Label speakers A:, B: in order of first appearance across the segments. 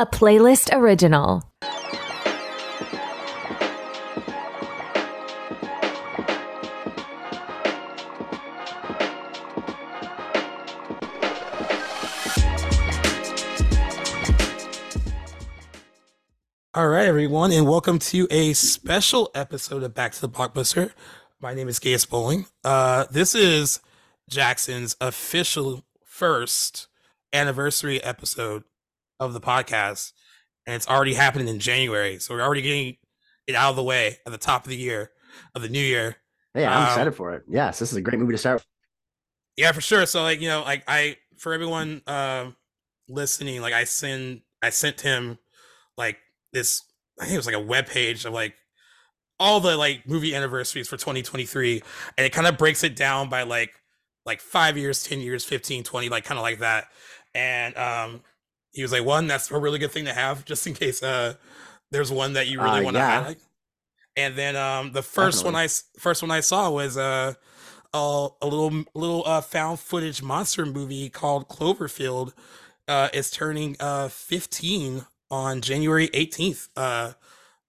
A: a playlist original.
B: All right, everyone, and welcome to a special episode of Back to the Blockbuster. My name is Gaius Bowling. Uh, this is Jackson's official first anniversary episode of the podcast, and it's already happening in January. So we're already getting it out of the way at the top of the year, of the new year.
C: Hey, I'm
B: Um,
C: excited for it. Yes, this is a great movie to start. with.
B: Yeah, for sure. So like, you know, like I for everyone um listening, like I send I sent him like this I think it was like a web page of like all the like movie anniversaries for 2023 and it kind of breaks it down by like like 5 years, 10 years, 15, 20 like kind of like that. And um he was like, "One, that's a really good thing to have just in case uh there's one that you really
C: Uh,
B: want to
C: yeah.
B: highlight." And then um the first one
C: Definitely.
B: I s- first one I saw was uh a, a little little uh, found footage monster movie called Cloverfield. Uh, is turning uh 15 on January 18th uh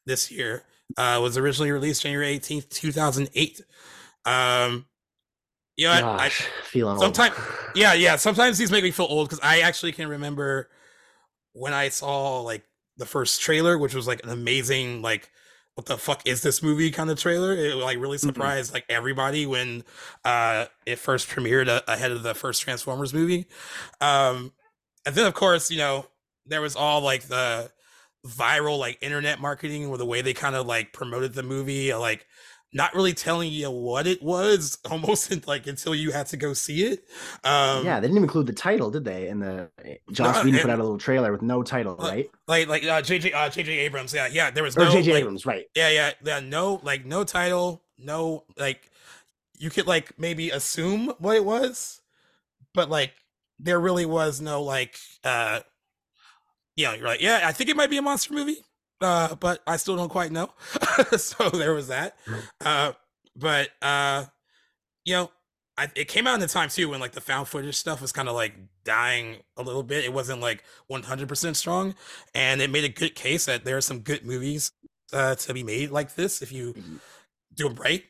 B: this year. Uh, was originally released January 18th, 2008. Um, you know? I,
C: Gosh, feeling old.
B: sometime- yeah, yeah. Sometimes these make me feel old because I actually can remember when I saw like the first trailer, which was like an amazing like what the fuck is this movie kind of trailer. It like really
C: Mhm.
B: surprised like everybody when uh it first premiered a- ahead of the first Transformers movie. Um and then of course, you know, there was all like the viral like internet marketing or the way they kind of like promoted the movie, like not really telling you what it was almost like until you had to go see it. Um
C: yeah, they didn't even include the title, did they? In the Joss
B: No,
C: Whedon
B: and-
C: put out a little trailer with no title,
B: Uh,
C: right?
B: like like uh JJ uh JJ Abrams. Yeah, yeah, there was
C: Or
B: no
C: J.J.
B: like,
C: Abrams, right?
B: Yeah, yeah, yeah. No, like no title, no like you could like maybe assume what it was, but like there really was no like uh you know, you're like, yeah, I think it might be a monster movie. Uh, but I still don't quite know. so there was that. Uh but uh you know, I, it came out in the time too when like the found footage stuff was kind of like dying a little bit. It wasn't like 100% strong, and it made a good case that there are some good movies uh, to be made like this if you do them right.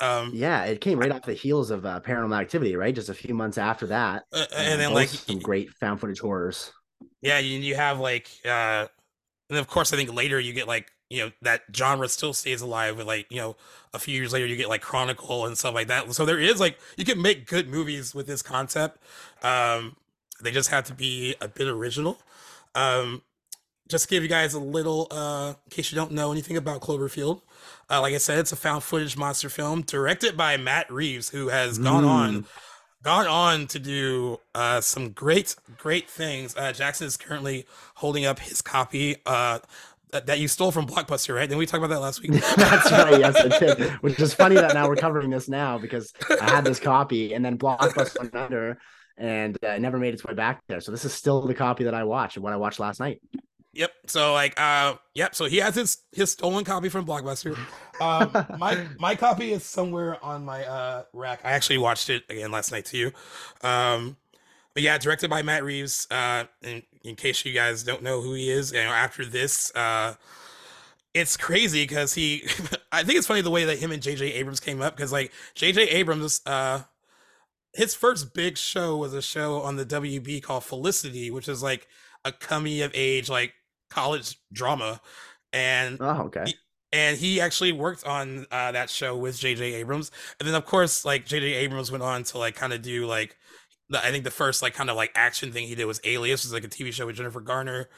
B: Um,
C: Yeah, it came right off the heels of uh, Paranormal Activity, right? Just a few months after that.
B: uh,
C: Uh,
B: and then like
C: some great found footage horrors.
B: yeah, you, you have like uh, and of course I think later you get like you know that genre still stays alive with like you know a few years later you get like Chronicle and stuff like that. So there is like you can make good movies with this concept. Um, they just have to be a bit original. Um, just to give you guys a little, uh, in case you don't know anything about Cloverfield. Uh, like I said, it's a found footage monster film directed by Matt Reeves, who has gone on, gone on to do uh, some great, great things. Uh, Jackson is currently holding up his copy uh, that, you stole from Blockbuster, right? Didn't we talk about that last week?
C: That's right. Yes, I did. Which is funny that now we're covering this now because I had this copy and then Blockbuster went under and uh, never made its way back there. So this is still the copy that I watched and what I watched last night.
B: Yep. So like, uh, yep. So he has his his stolen copy from Blockbuster. Um, my my copy is somewhere on my uh rack. I actually watched it again last night too. Um, but yeah, directed by Matt Reeves. Uh, in, in case you guys don't know who he is, you know, after this, uh, it's crazy because he. I think it's funny the way that him and J.J. Abrams came up because like J.J. Abrams, uh, his first big show was a show on the WB called Felicity, which is like a coming of age like college drama, and
C: Oh, okay.
B: and he actually worked on uh, that show with J.J. Abrams, and then of course like J.J. Abrams went on to like kind of do like the, I think the first like kind of like action thing he did was Alias, was like a TV show with Jennifer Garner,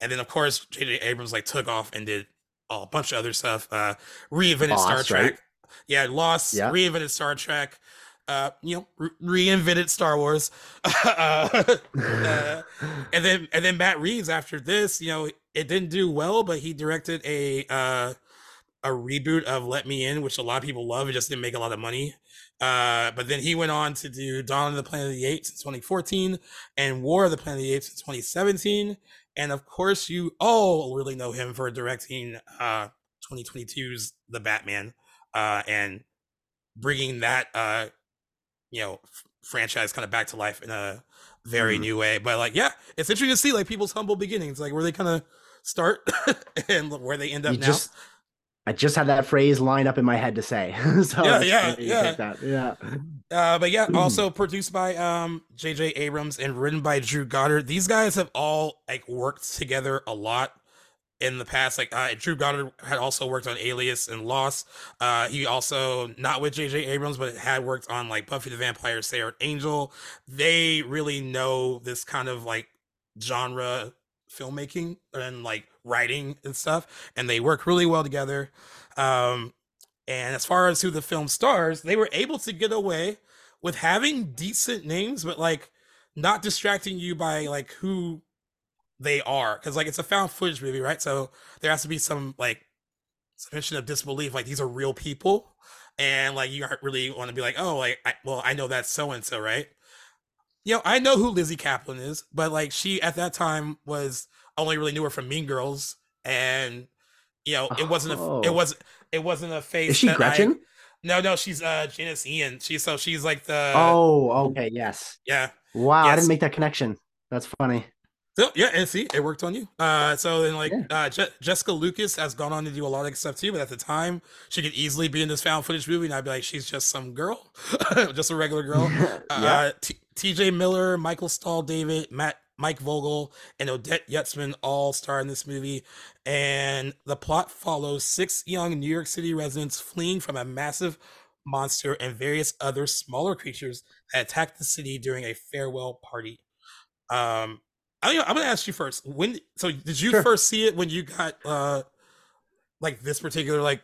B: and then of course J.J. Abrams like took off and did a bunch of other stuff, uh, reinvented Star Trek,
C: right?
B: yeah, Lost,
C: Yeah.
B: reinvented Star Trek. Uh, you know, re- reinvented Star Wars, uh, uh, and then and then Matt Reeves after this, you know, it didn't do well, but he directed a uh a reboot of Let Me In, which a lot of people love. It just didn't make a lot of money. Uh, but then he went on to do Dawn of the Planet of the Apes in 2014 and War of the Planet of the Apes in 2017. And of course, you all really know him for directing uh 2022's The Batman uh and bringing that uh you know f- franchise kind of back to life in a very
C: Mhm.
B: new way. But like, yeah, it's interesting to see like people's humble beginnings, like where they kind of start and where they end up
C: You
B: now.
C: just, I just had that phrase lined up in my head to say. so
B: Yeah, yeah, yeah.
C: That. Yeah.
B: Uh, but yeah, also produced by um J.J. Abrams and written by Drew Goddard. These guys have all like worked together a lot in the past. Like uh, Drew Goddard had also worked on Alias and Lost. Uh, he also not with J.J. Abrams, but had worked on like Buffy the Vampire Slayer Angel. They really know this kind of like genre filmmaking and like writing and stuff, and they work really well together. Um, and as far as who the film stars, they were able to get away with having decent names, but like not distracting you by like who they are. Cause like it's a found footage movie, right? So there has to be some like suspension of disbelief, like these are real people. And like you aren't really want to be like, oh, like I, well, I know that's so and so, right? You know, I know who Lizzy Caplan is, but like she at that time was only really knew her from Mean Girls, and you know, it wasn't a it
C: Oh.
B: was it wasn't a face.
C: Is she
B: that I-
C: Gretchen?
B: no, no, she's uh Janis Ian. She's so she's like the
C: oh, okay. Yes.
B: yeah.
C: Wow. I didn't make that connection. That's funny.
B: So yeah, and see, it worked on you. Uh, so then like
C: Yeah.
B: uh, Je- Jessica Lucas has gone on to do a lot of stuff too, but at the time she could easily be in this found footage movie, and I'd be like, she's just some girl, just a regular girl.
C: yeah.
B: Uh, T- T.J. Miller, Michael Stahl-David, Matt, Mike Vogel, and Odette Yustman all star in this movie. And the plot follows six young New York City residents fleeing from a massive monster and various other smaller creatures that attack the city during a farewell party. Um, I, I'm gonna ask you first. When so did you
C: Sure.
B: first see it when you got uh like this particular like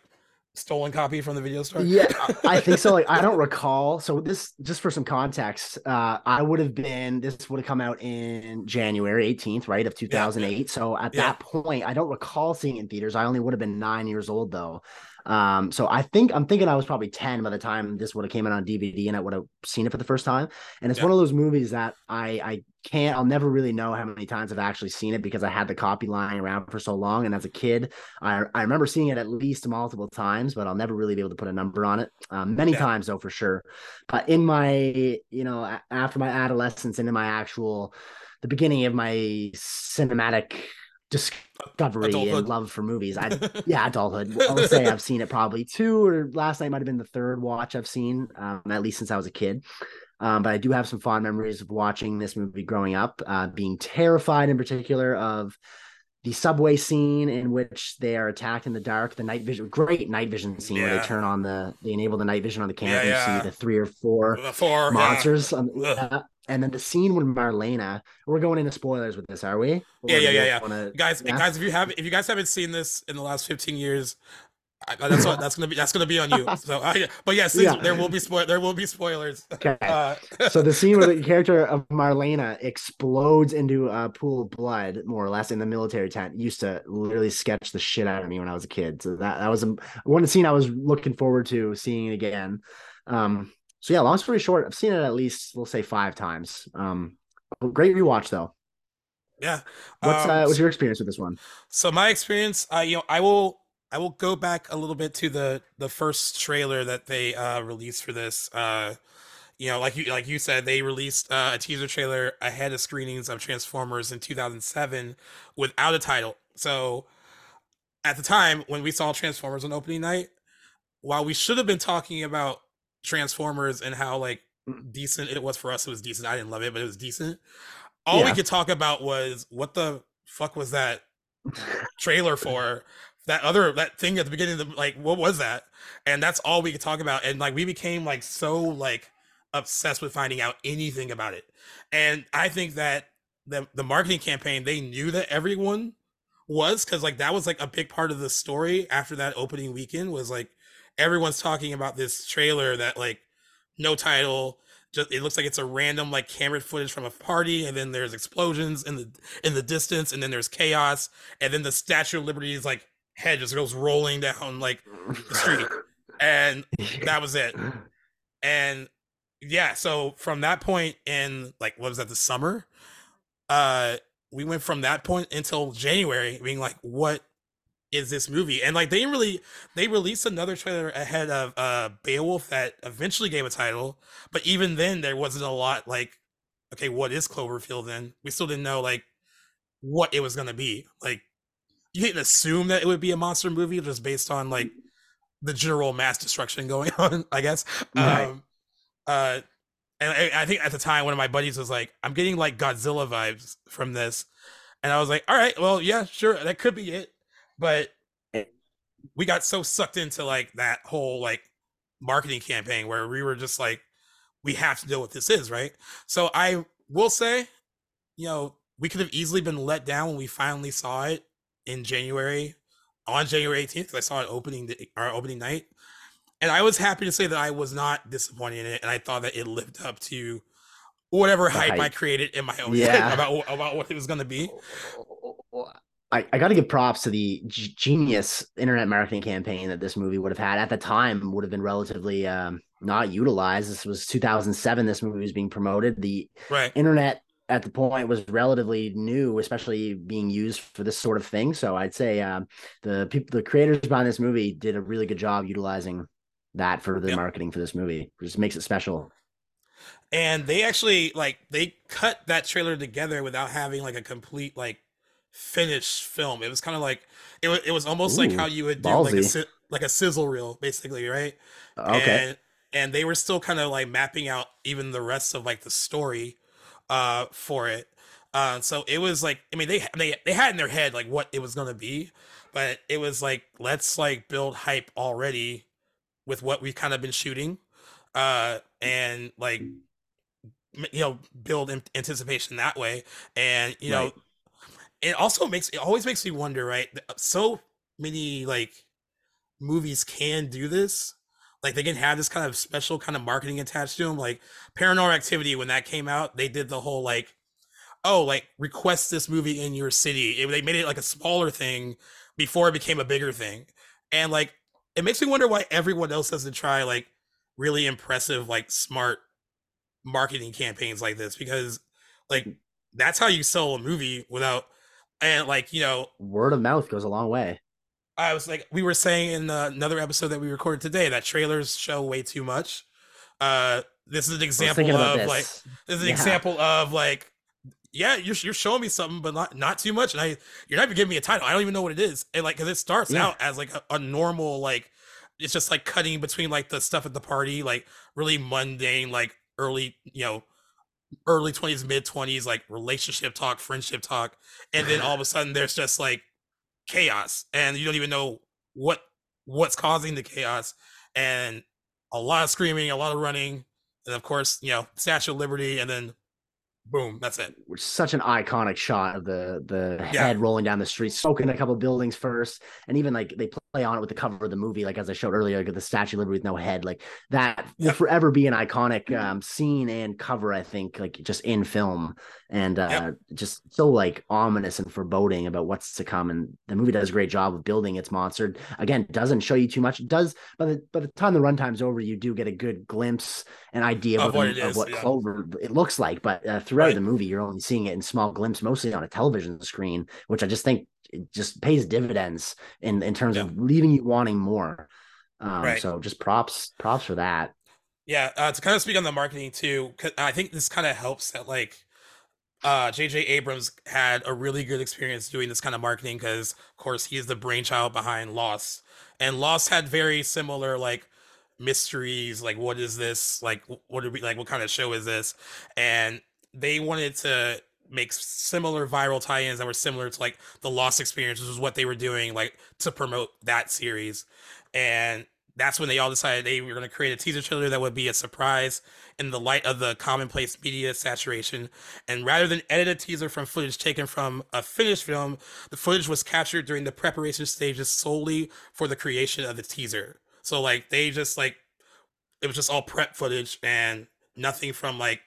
B: stolen copy from the video store?
C: Yeah, I think so. Like, I don't recall. So this, just for some context, uh, I would have been. This would have come out in January 18th, right, of 2008. So at
B: Yeah.
C: that point, I don't recall seeing it in theaters. I only would have been nine years old though. Um, so I think I'm thinking I was probably 10 by the time this would have came out on DVD and I would have seen it for the first time. And it's
B: Yeah.
C: one of those movies that I I can't. I'll never really know how many times I've actually seen it because I had the copy lying around for so long. And as a kid, I, I remember seeing it at least multiple times, but I'll never really be able to put a number on it. Um, many
B: Yeah.
C: times though, for sure. But in my, you know, after my adolescence and in my actual, the beginning of my cinematic discovery
B: Adulthood.
C: and love for movies, I yeah, adulthood. I'll say I've seen it probably two or last night might have been the third watch I've seen, um, at least since I was a kid. Um, but I do have some fond memories of watching this movie growing up, uh, being terrified in particular of the subway scene in which they are attacked in the dark, the night vision, great night vision scene where they turn on the, they enable the night vision on the camera
B: Yeah,
C: and you
B: yeah.
C: see the three or four
B: The four yeah.
C: monsters. on- yeah. And then the scene with Marlena, we're going into spoilers with this, are we? Or
B: Yeah, yeah, yeah, yeah.
C: wanna-
B: guys
C: yeah?
B: guys if you have if you guys haven't seen this in the last 15 years I, that's what that's gonna be that's gonna be on you so I, but yes
C: Yeah.
B: there will be spoil there will be spoilers
C: Okay.
B: uh,
C: so the scene where the character of Marlena explodes into a pool of blood, more or less, in the military tent, used to literally sketch the shit out of me when I was a kid. So that that was a, one scene I was looking forward to seeing again. Um, so yeah, long story short, I've seen it at least we'll say five times. Um, great rewatch though.
B: yeah
C: What's
B: Um,
C: uh, what's your experience with this one?
B: so my experience uh you know i will i will go back a little bit to the the first trailer that they uh released for this uh you know like you like you said they released uh, a teaser trailer ahead of screenings of transformers in 2007 without a title. So at the time when we saw transformers on opening night while we should have been talking about transformers and how like decent it was for us it was decent. I didn't love it but it was decent. All we could talk about was what the fuck was that trailer for that other that thing at the beginning of the like what was that? And that's all we could talk about. And like we became like so like obsessed with finding out anything about it. And i think that the the marketing campaign they knew that everyone was because like that was like a big part of the story after that opening weekend was like everyone's talking about this trailer that like no title just it looks like it's a random like camera footage from a party and then there's explosions in the in the distance and then there's chaos and then the statue of liberty is like head just goes rolling down like the street. And that was it. And yeah so from that point in like what was that the summer? Uh we went from that point until january being like what is this movie? And like they didn't really they released another trailer ahead of uh beowulf that eventually gave a title. But even then there wasn't a lot like okay, what is Cloverfield then? We still didn't know like what it was gonna be. Like you didn't assume that it would be a monster movie just based on like the general mass destruction going on, I guess. Right. Um uh and I, I, think at the time one of my buddies was like, I'm getting like Godzilla vibes from this. And I was like, all right, well, yeah, sure, that could be it. But eh. we got so sucked into like that whole like marketing campaign where we were just like, we have to know what this is, right? So I will say, you know, we could have easily been let down when we finally saw it in January, on January 18th, because I saw it opening our opening night. And I was happy to say that I was not disappointed in it, and I thought that it lived up to whatever hype, hype, I created in my own yeah. head about about what it was going to be.
C: I, I got to give props to the g- genius internet marketing campaign that this movie would have had at the time would have been relatively um, not utilized. This was 2007. This movie was being promoted. The
B: right.
C: internet at the point was relatively new, especially being used for this sort of thing. So I'd say um, the people, the creators behind this movie, did a really good job utilizing that for the yep. marketing for this movie. which makes it special.
B: And they actually like they cut that trailer together without having like a complete like finished film. It was kind of like it was it was almost Ooh, like how you would do ballsy. like a like a sizzle reel, basically, right?
C: Okay.
B: And, and they were still kind of like mapping out even the rest of like the story uh for it. Uh, so it was like I mean they they they had in their head like what it was gonna be, but it was like let's like build hype already with what we've kind of been shooting, uh, and like you know build anticipation that way, and you know it also makes it always makes me wonder, right? So many like movies can do this. Like they can have this kind of special kind of marketing attached to them. Like Paranormal Activity, when that came out, they did the whole like, oh, like request this movie in your city. It, they made it like a smaller thing before it became a bigger thing, and like it makes me wonder why everyone else doesn't try like really impressive, like smart marketing campaigns like this because like that's how you sell a movie without and like you know
C: word of mouth goes a long way
B: i was like we were saying in another episode that we recorded today that trailers show way too much uh this is an example of like this is an yeah. example of like yeah you're, you're showing me something but not not too much and i you're not even giving me a title i don't even know what it is and like because it starts yeah. out as like a, a normal like it's just like cutting between like the stuff at the party like really mundane like early you know early 20s mid 20s like relationship talk friendship talk and then all of a sudden there's just like chaos and you don't even know what what's causing the chaos and a lot of screaming a lot of running and of course you know statue of liberty and then boom that's it
C: which such an iconic shot of the the yeah. head rolling down the street soaking a couple buildings first and even like they play on it with the cover of the movie like as i showed earlier like the statue of liberty with no head like that will forever be an iconic um, scene and cover i think like just in film and uh, yep. just so like ominous and foreboding about what's to come. And the movie does a great job of building its monster. Again, doesn't show you too much. It does by the by the time the runtime's over, you do get a good glimpse and idea of, of what, of what yeah. Clover it looks like. But uh, throughout right. the movie, you're only seeing it in small glimpses, mostly on a television screen, which I just think it just pays dividends in in terms yeah. of leaving you wanting more. Um, right. So just props props for that.
B: Yeah, uh, to kind of speak on the marketing too, I think this kind of helps that like uh JJ Abrams had a really good experience doing this kind of marketing because of course he is the brainchild behind Lost. And Lost had very similar like mysteries, like what is this? Like what are we like what kind of show is this? And they wanted to make similar viral tie-ins that were similar to like the Lost experience, which is what they were doing like to promote that series. And that's when they all decided they were going to create a teaser trailer that would be a surprise in the light of the commonplace media saturation. And rather than edit a teaser from footage taken from a finished film, the footage was captured during the preparation stages solely for the creation of the teaser. So like they just like it was just all prep footage and nothing from like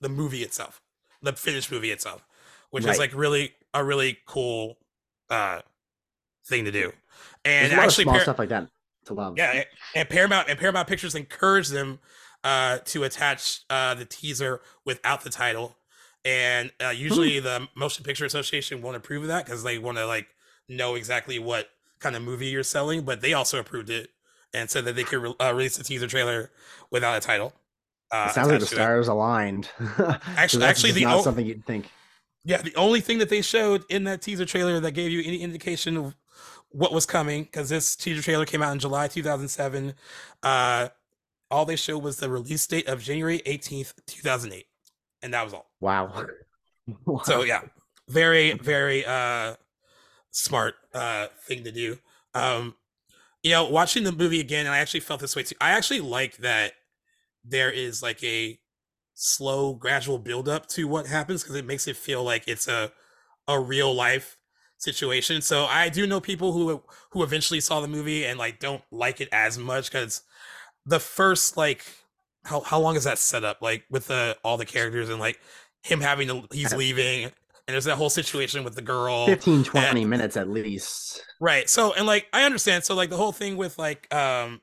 B: the movie itself, the finished movie itself, which right. is like really a really cool uh thing to do. And actually,
C: small par- stuff like that to love.
B: Yeah, and Paramount and Paramount Pictures encouraged them uh, to attach uh, the teaser without the title, and uh, usually hmm. the Motion Picture Association won't approve of that because they want to like know exactly what kind of movie you're selling. But they also approved it and said that they could re- uh, release the teaser trailer without a title.
C: Uh, sounds like the stars aligned.
B: actually, actually, the
C: not o- something you'd think.
B: Yeah, the only thing that they showed in that teaser trailer that gave you any indication of what was coming, because this teaser trailer came out in July 2007. Uh, all they showed was the release date of January 18th, 2008, and that was all.
C: Wow.
B: wow. So yeah, very very uh smart uh thing to do. Um, you know, watching the movie again, and I actually felt this way too. I actually like that there is like a slow, gradual build up to what happens because it makes it feel like it's a a real life situation. So I do know people who who eventually saw the movie and like don't like it as much because the first like how how long is that set up like with the all the characters and like him having to he's leaving and there's that whole situation with the girl
C: 15 20 and, minutes at least
B: right so and like i understand so like the whole thing with like um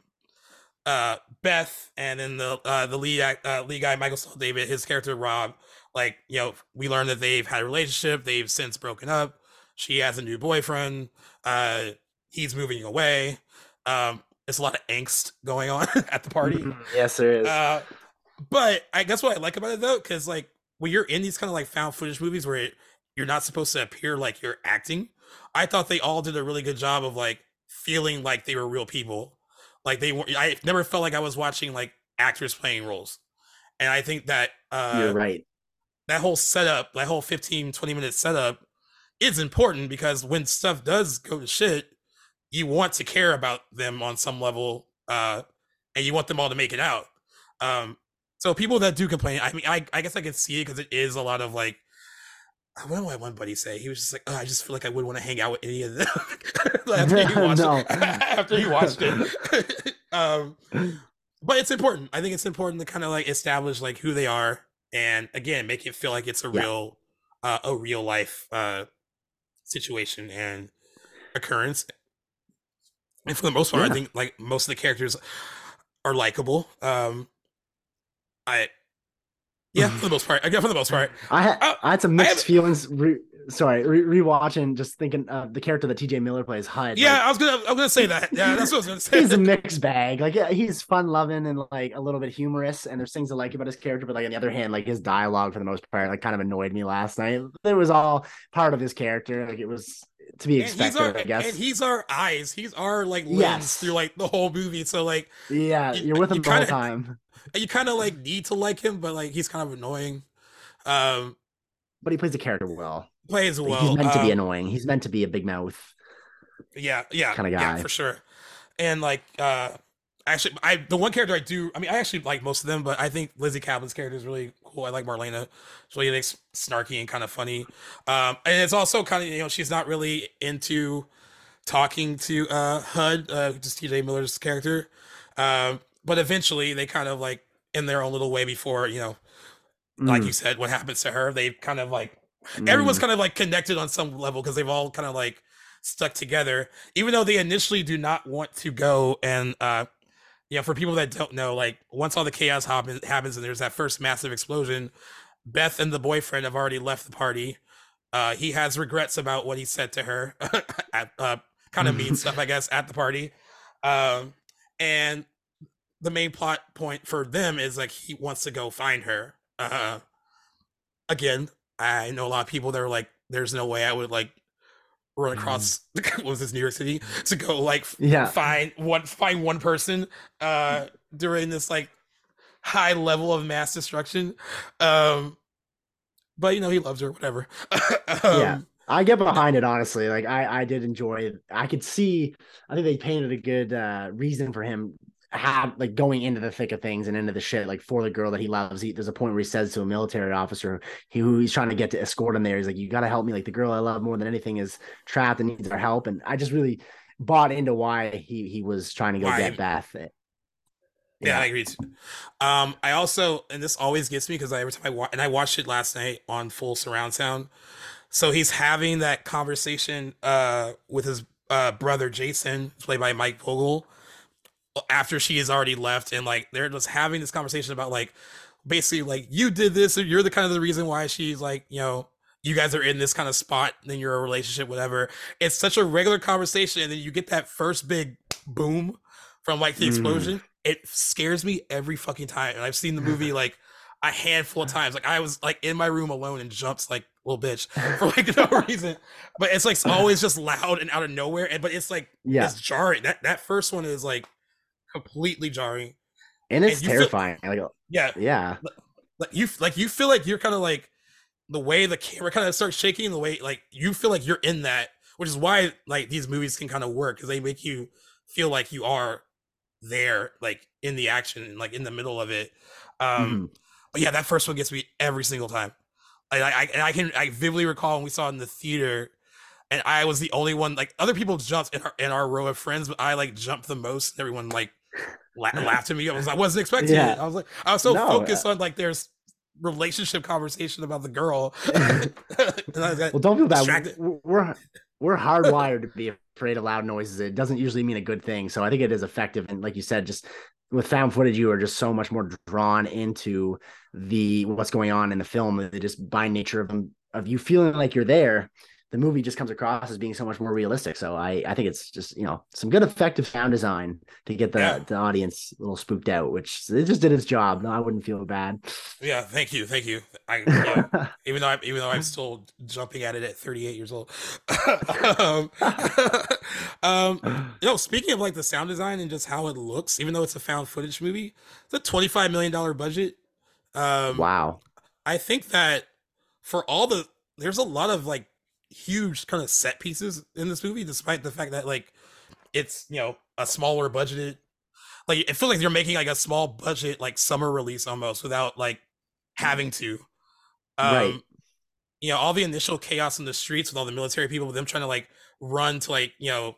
B: uh beth and then the uh the lead uh lead guy michael Stahl-David his character rob like you know we learned that they've had a relationship they've since broken up she has a new boyfriend uh he's moving away um there's a lot of angst going on at the party
C: mm-hmm. yes there is uh
B: but i guess what i like about it though because like when you're in these kind of like found footage movies where it, you're not supposed to appear like you're acting, I thought they all did a really good job of like feeling like they were real people. Like they were, I never felt like I was watching like actors playing roles. And I think that, uh,
C: you're right.
B: That whole setup, that whole 15, 20 minute setup is important because when stuff does go to shit, you want to care about them on some level, uh, and you want them all to make it out. Um, so people that do complain, I mean, I, I guess I can see it because it is a lot of like, what did one buddy say? He was just like, oh, I just feel like I wouldn't want to hang out with any of them after he watched no. it. after he watched it. um, but it's important. I think it's important to kind of like establish like who they are, and again, make it feel like it's a yeah. real, uh, a real life uh, situation and occurrence. And for the most part, yeah. I think like most of the characters are likable. Um, I yeah, for the most part. Again, for the most part.
C: I had uh, I had some mixed feelings. Re- sorry, re- rewatching, just thinking uh, the character that T.J. Miller plays, Hud.
B: Yeah, like, I was gonna, I was gonna say that. Yeah, that's what I was gonna say.
C: he's a mixed bag. Like, yeah, he's fun loving and like a little bit humorous, and there's things I like about his character. But like on the other hand, like his dialogue for the most part, like kind of annoyed me last night. It was all part of his character. Like it was to be expected,
B: our,
C: I guess.
B: And he's our eyes. He's our like lens yes. through like the whole movie. So like,
C: yeah, you, are with him the kinda, whole time
B: you kind of like need to like him, but like he's kind of annoying. Um,
C: but he plays the character well.
B: Plays well.
C: He's meant
B: um,
C: to be um, annoying. He's meant to be a big mouth.
B: Yeah, yeah, kind of guy yeah, for sure. And like, uh, actually, I the one character I do. I mean, I actually like most of them, but I think Lizzy Caplan's character is really cool. I like Marlena. She's really like, snarky and kind of funny. Um, and it's also kind of you know she's not really into talking to uh HUD, uh, just TJ Miller's character. Um, but eventually they kind of like in their own little way before you know mm. like you said what happens to her they kind of like mm. everyone's kind of like connected on some level because they've all kind of like stuck together even though they initially do not want to go and uh yeah for people that don't know like once all the chaos happens happens and there's that first massive explosion beth and the boyfriend have already left the party uh he has regrets about what he said to her at uh kind of mean stuff i guess at the party um and the main plot point for them is like he wants to go find her. Uh, again, I know a lot of people that are like, "There's no way I would like run mm-hmm. across mm. was this New York City to go like
C: yeah
B: find one find one person uh during this like high level of mass destruction." Um, but you know he loves her, whatever.
C: um, yeah. I get behind it honestly. Like I, I did enjoy it. I could see. I think they painted a good uh, reason for him have like going into the thick of things and into the shit like for the girl that he loves he, there's a point where he says to a military officer he, who he's trying to get to escort him there he's like you got to help me like the girl i love more than anything is trapped and needs our help and i just really bought into why he he was trying to go why? get beth
B: yeah, yeah, I agree. Too. Um, I also, and this always gets me because I every time I watch, and I watched it last night on full surround sound. So he's having that conversation uh with his uh brother Jason, played by Mike Vogel, after she has already left and like they're just having this conversation about like basically like you did this or you're the kind of the reason why she's like you know you guys are in this kind of spot in your relationship whatever it's such a regular conversation and then you get that first big boom from like the
C: Mm.
B: explosion, it scares me every fucking time. And I've seen the movie like a handful of times. Like I was like in my room alone and jumps like little bitch for like no reason. But it's like always just loud and out of nowhere. And but it's like
C: Yeah,
B: it's jarring. That that first one is like completely jarring.
C: and it's
B: and you feel-
C: terrifying. Like,
B: Yeah,
C: yeah,
B: like you like you feel like you're kind of like the way the camera kind of starts shaking, the way like you feel like you're in that, which is why like these movies can kind of work because they make you feel like you are there, like in the action, like in the middle of it. Um,
C: Mhm.
B: but yeah, that first one gets me every single time. I, I, I- and I can I vividly recall when we saw it in the theater, and I was the only one. Like other people jumped in our in our row of friends, but I like jumped the most. And everyone like laughed at me. I was I wasn't expecting
C: Yeah.
B: it. I was like I was so
C: No,
B: focused uh on like there's relationship conversation about the girl. and I got
C: Well, don't feel bad.
B: distracted.
C: W- We're we're hardwired to be afraid of loud noises. It doesn't usually mean a good thing. So I think it is effective. And like you said, just with found footage, you are just so much more drawn into the what's going on in the film. That just by nature of of you feeling like you're there, the movie just comes across as being so much more realistic. So I I think it's just you know some good effective sound design to get the
B: Yeah.
C: the audience a little spooked out, which it just did its job. No, I wouldn't feel bad.
B: yeah, thank you, thank you. I yeah, even though I even though I'm still jumping at it at 38 years old. um, um, you know, speaking of like the sound design and just how it looks, even though it's a found footage movie, it's a 25 million dollar budget. Um,
C: wow.
B: I think that for all the there's a lot of like huge kind of set pieces in this movie, despite the fact that like it's you know a smaller budgeted like it feels like you're making like a small budget like summer release almost without like having to. Um
C: Right.
B: you know, all the initial chaos in the streets with all the military people, with them trying to like run to like, you know,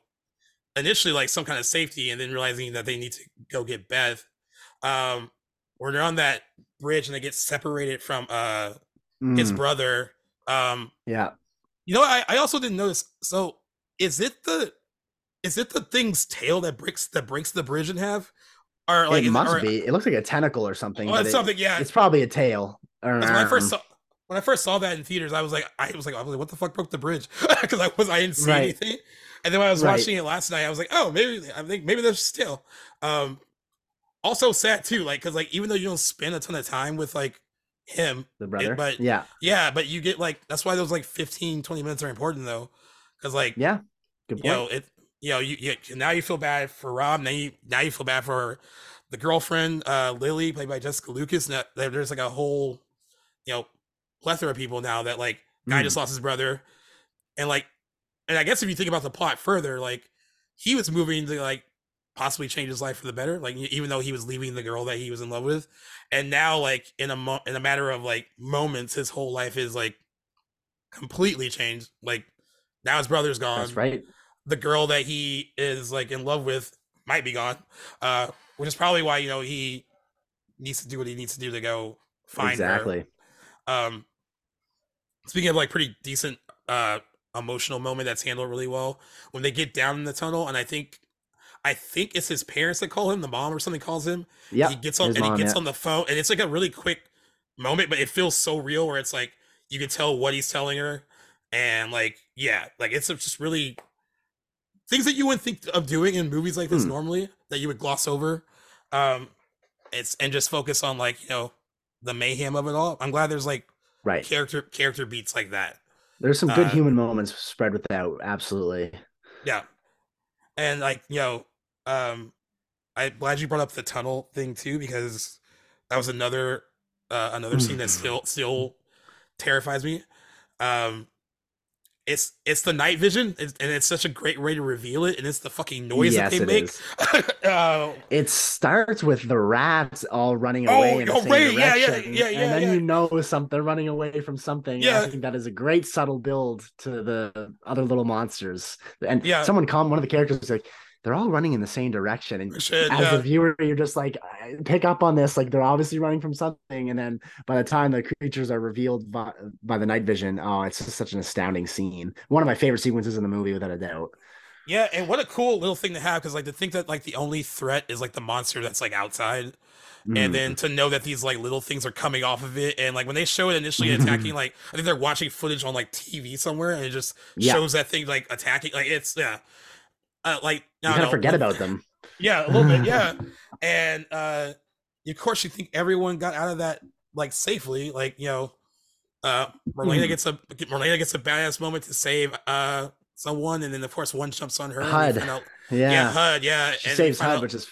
B: initially like some kind of safety and then realizing that they need to go get Beth. Um, where they're on that bridge and they get separated from uh his
C: Mm,
B: brother. Um,
C: yeah.
B: You know, I, I also didn't notice. So is it the is it the thing's tail that breaks that breaks the bridge in half? Or like
C: it must
B: or-
C: be. It looks like a tentacle or something.
B: Oh, it's
C: it-
B: something, yeah.
C: It's probably a tail.
B: When I first saw when I first saw that in theaters, I was like, I was like, I was like, what the fuck broke the bridge? Because I was I didn't see
C: Right.
B: anything. And then when I was
C: Right.
B: watching it last night, I was like, oh, maybe I think maybe there's still. Um, also sad too, like because like even though you don't spend a ton of time with like him,
C: the brother.
B: but-
C: yeah,
B: yeah, but you get like that's why those like 15, 20 minutes are important though, because like
C: yeah. Good
B: you
C: point.
B: know it you know you, you now you feel bad for rob now you now you feel bad for the girlfriend uh lily played by jessica lucas that there's like a whole you know plethora of people now that like guy
C: Mm.
B: just lost his brother and like and i guess if you think about the plot further like he was moving to like possibly change his life for the better like even though he was leaving the girl that he was in love with and now like in a mo- in a matter of like moments his whole life is like completely changed like now his brother's gone
C: That's right.
B: the girl that he is like in love with might be gone uh which is probably why you know he needs to do what he needs to do to go find
C: exactly.
B: her um speaking of like pretty decent uh emotional moment that's handled really well when they get down in the tunnel and i think i think it's his parents that call him the mom or something calls him
C: Yeah.
B: he gets on and
C: mom,
B: he gets
C: yeah.
B: on the phone and it's like a really quick moment but it feels so real where it's like you can tell what he's telling her and like yeah like it's just really things that you wouldn't think of doing in movies like this
C: Hmm.
B: normally that you would gloss over um it's and just focus on like you know the mayhem of it all i'm glad there's like
C: Right.
B: character character beats like that
C: There's some good
B: uh,
C: human moments spread without. Absolutely.
B: Yeah. And like, you know, um I'm glad you brought up the tunnel thing too, because that was another uh another scene that still still terrifies me. Um it's it's the night vision it's, and it's such a great way to reveal it and it's the fucking noise
C: yes,
B: that they make. uh,
C: It starts with the rats all running
B: Oh,
C: away in the
B: oh,
C: same
B: right, yeah, yeah,
C: direction,
B: yeah, yeah,
C: and then you know something running away from something.
B: Yeah.
C: I think that is a great subtle build to the other little monsters. And
B: Yeah.
C: someone come, one of the characters like, "They're all running in the same direction," and
B: shit,
C: as
B: yeah.
C: a viewer, you're just like, pick up on this. Like they're obviously running from something, and then by the time the creatures are revealed by, by the night vision, oh, it's just such an astounding scene. One of my favorite sequences in the movie, without a doubt.
B: Yeah, and what a cool little thing to have because like to think that like the only threat is like the monster that's like outside.
C: Mm.
B: and then to know that these like little things are coming off of it and like when they show it initially attacking like i think they're watching footage on like tv somewhere and it just
C: Yeah.
B: shows that thing like attacking like it's yeah uh, like
C: you kind of forget about them.
B: Yeah, a little bit. Yeah, and uh, of course, you think everyone got out of that like safely. Like you know, uh, Marlena
C: Mhm.
B: gets a Marlena gets a badass moment to save uh someone, and then of course one jumps on her.
C: HUD.
B: out-
C: Yeah,
B: yeah, HUD. Yeah,
C: she
B: and
C: saves HUD,
B: out-
C: which is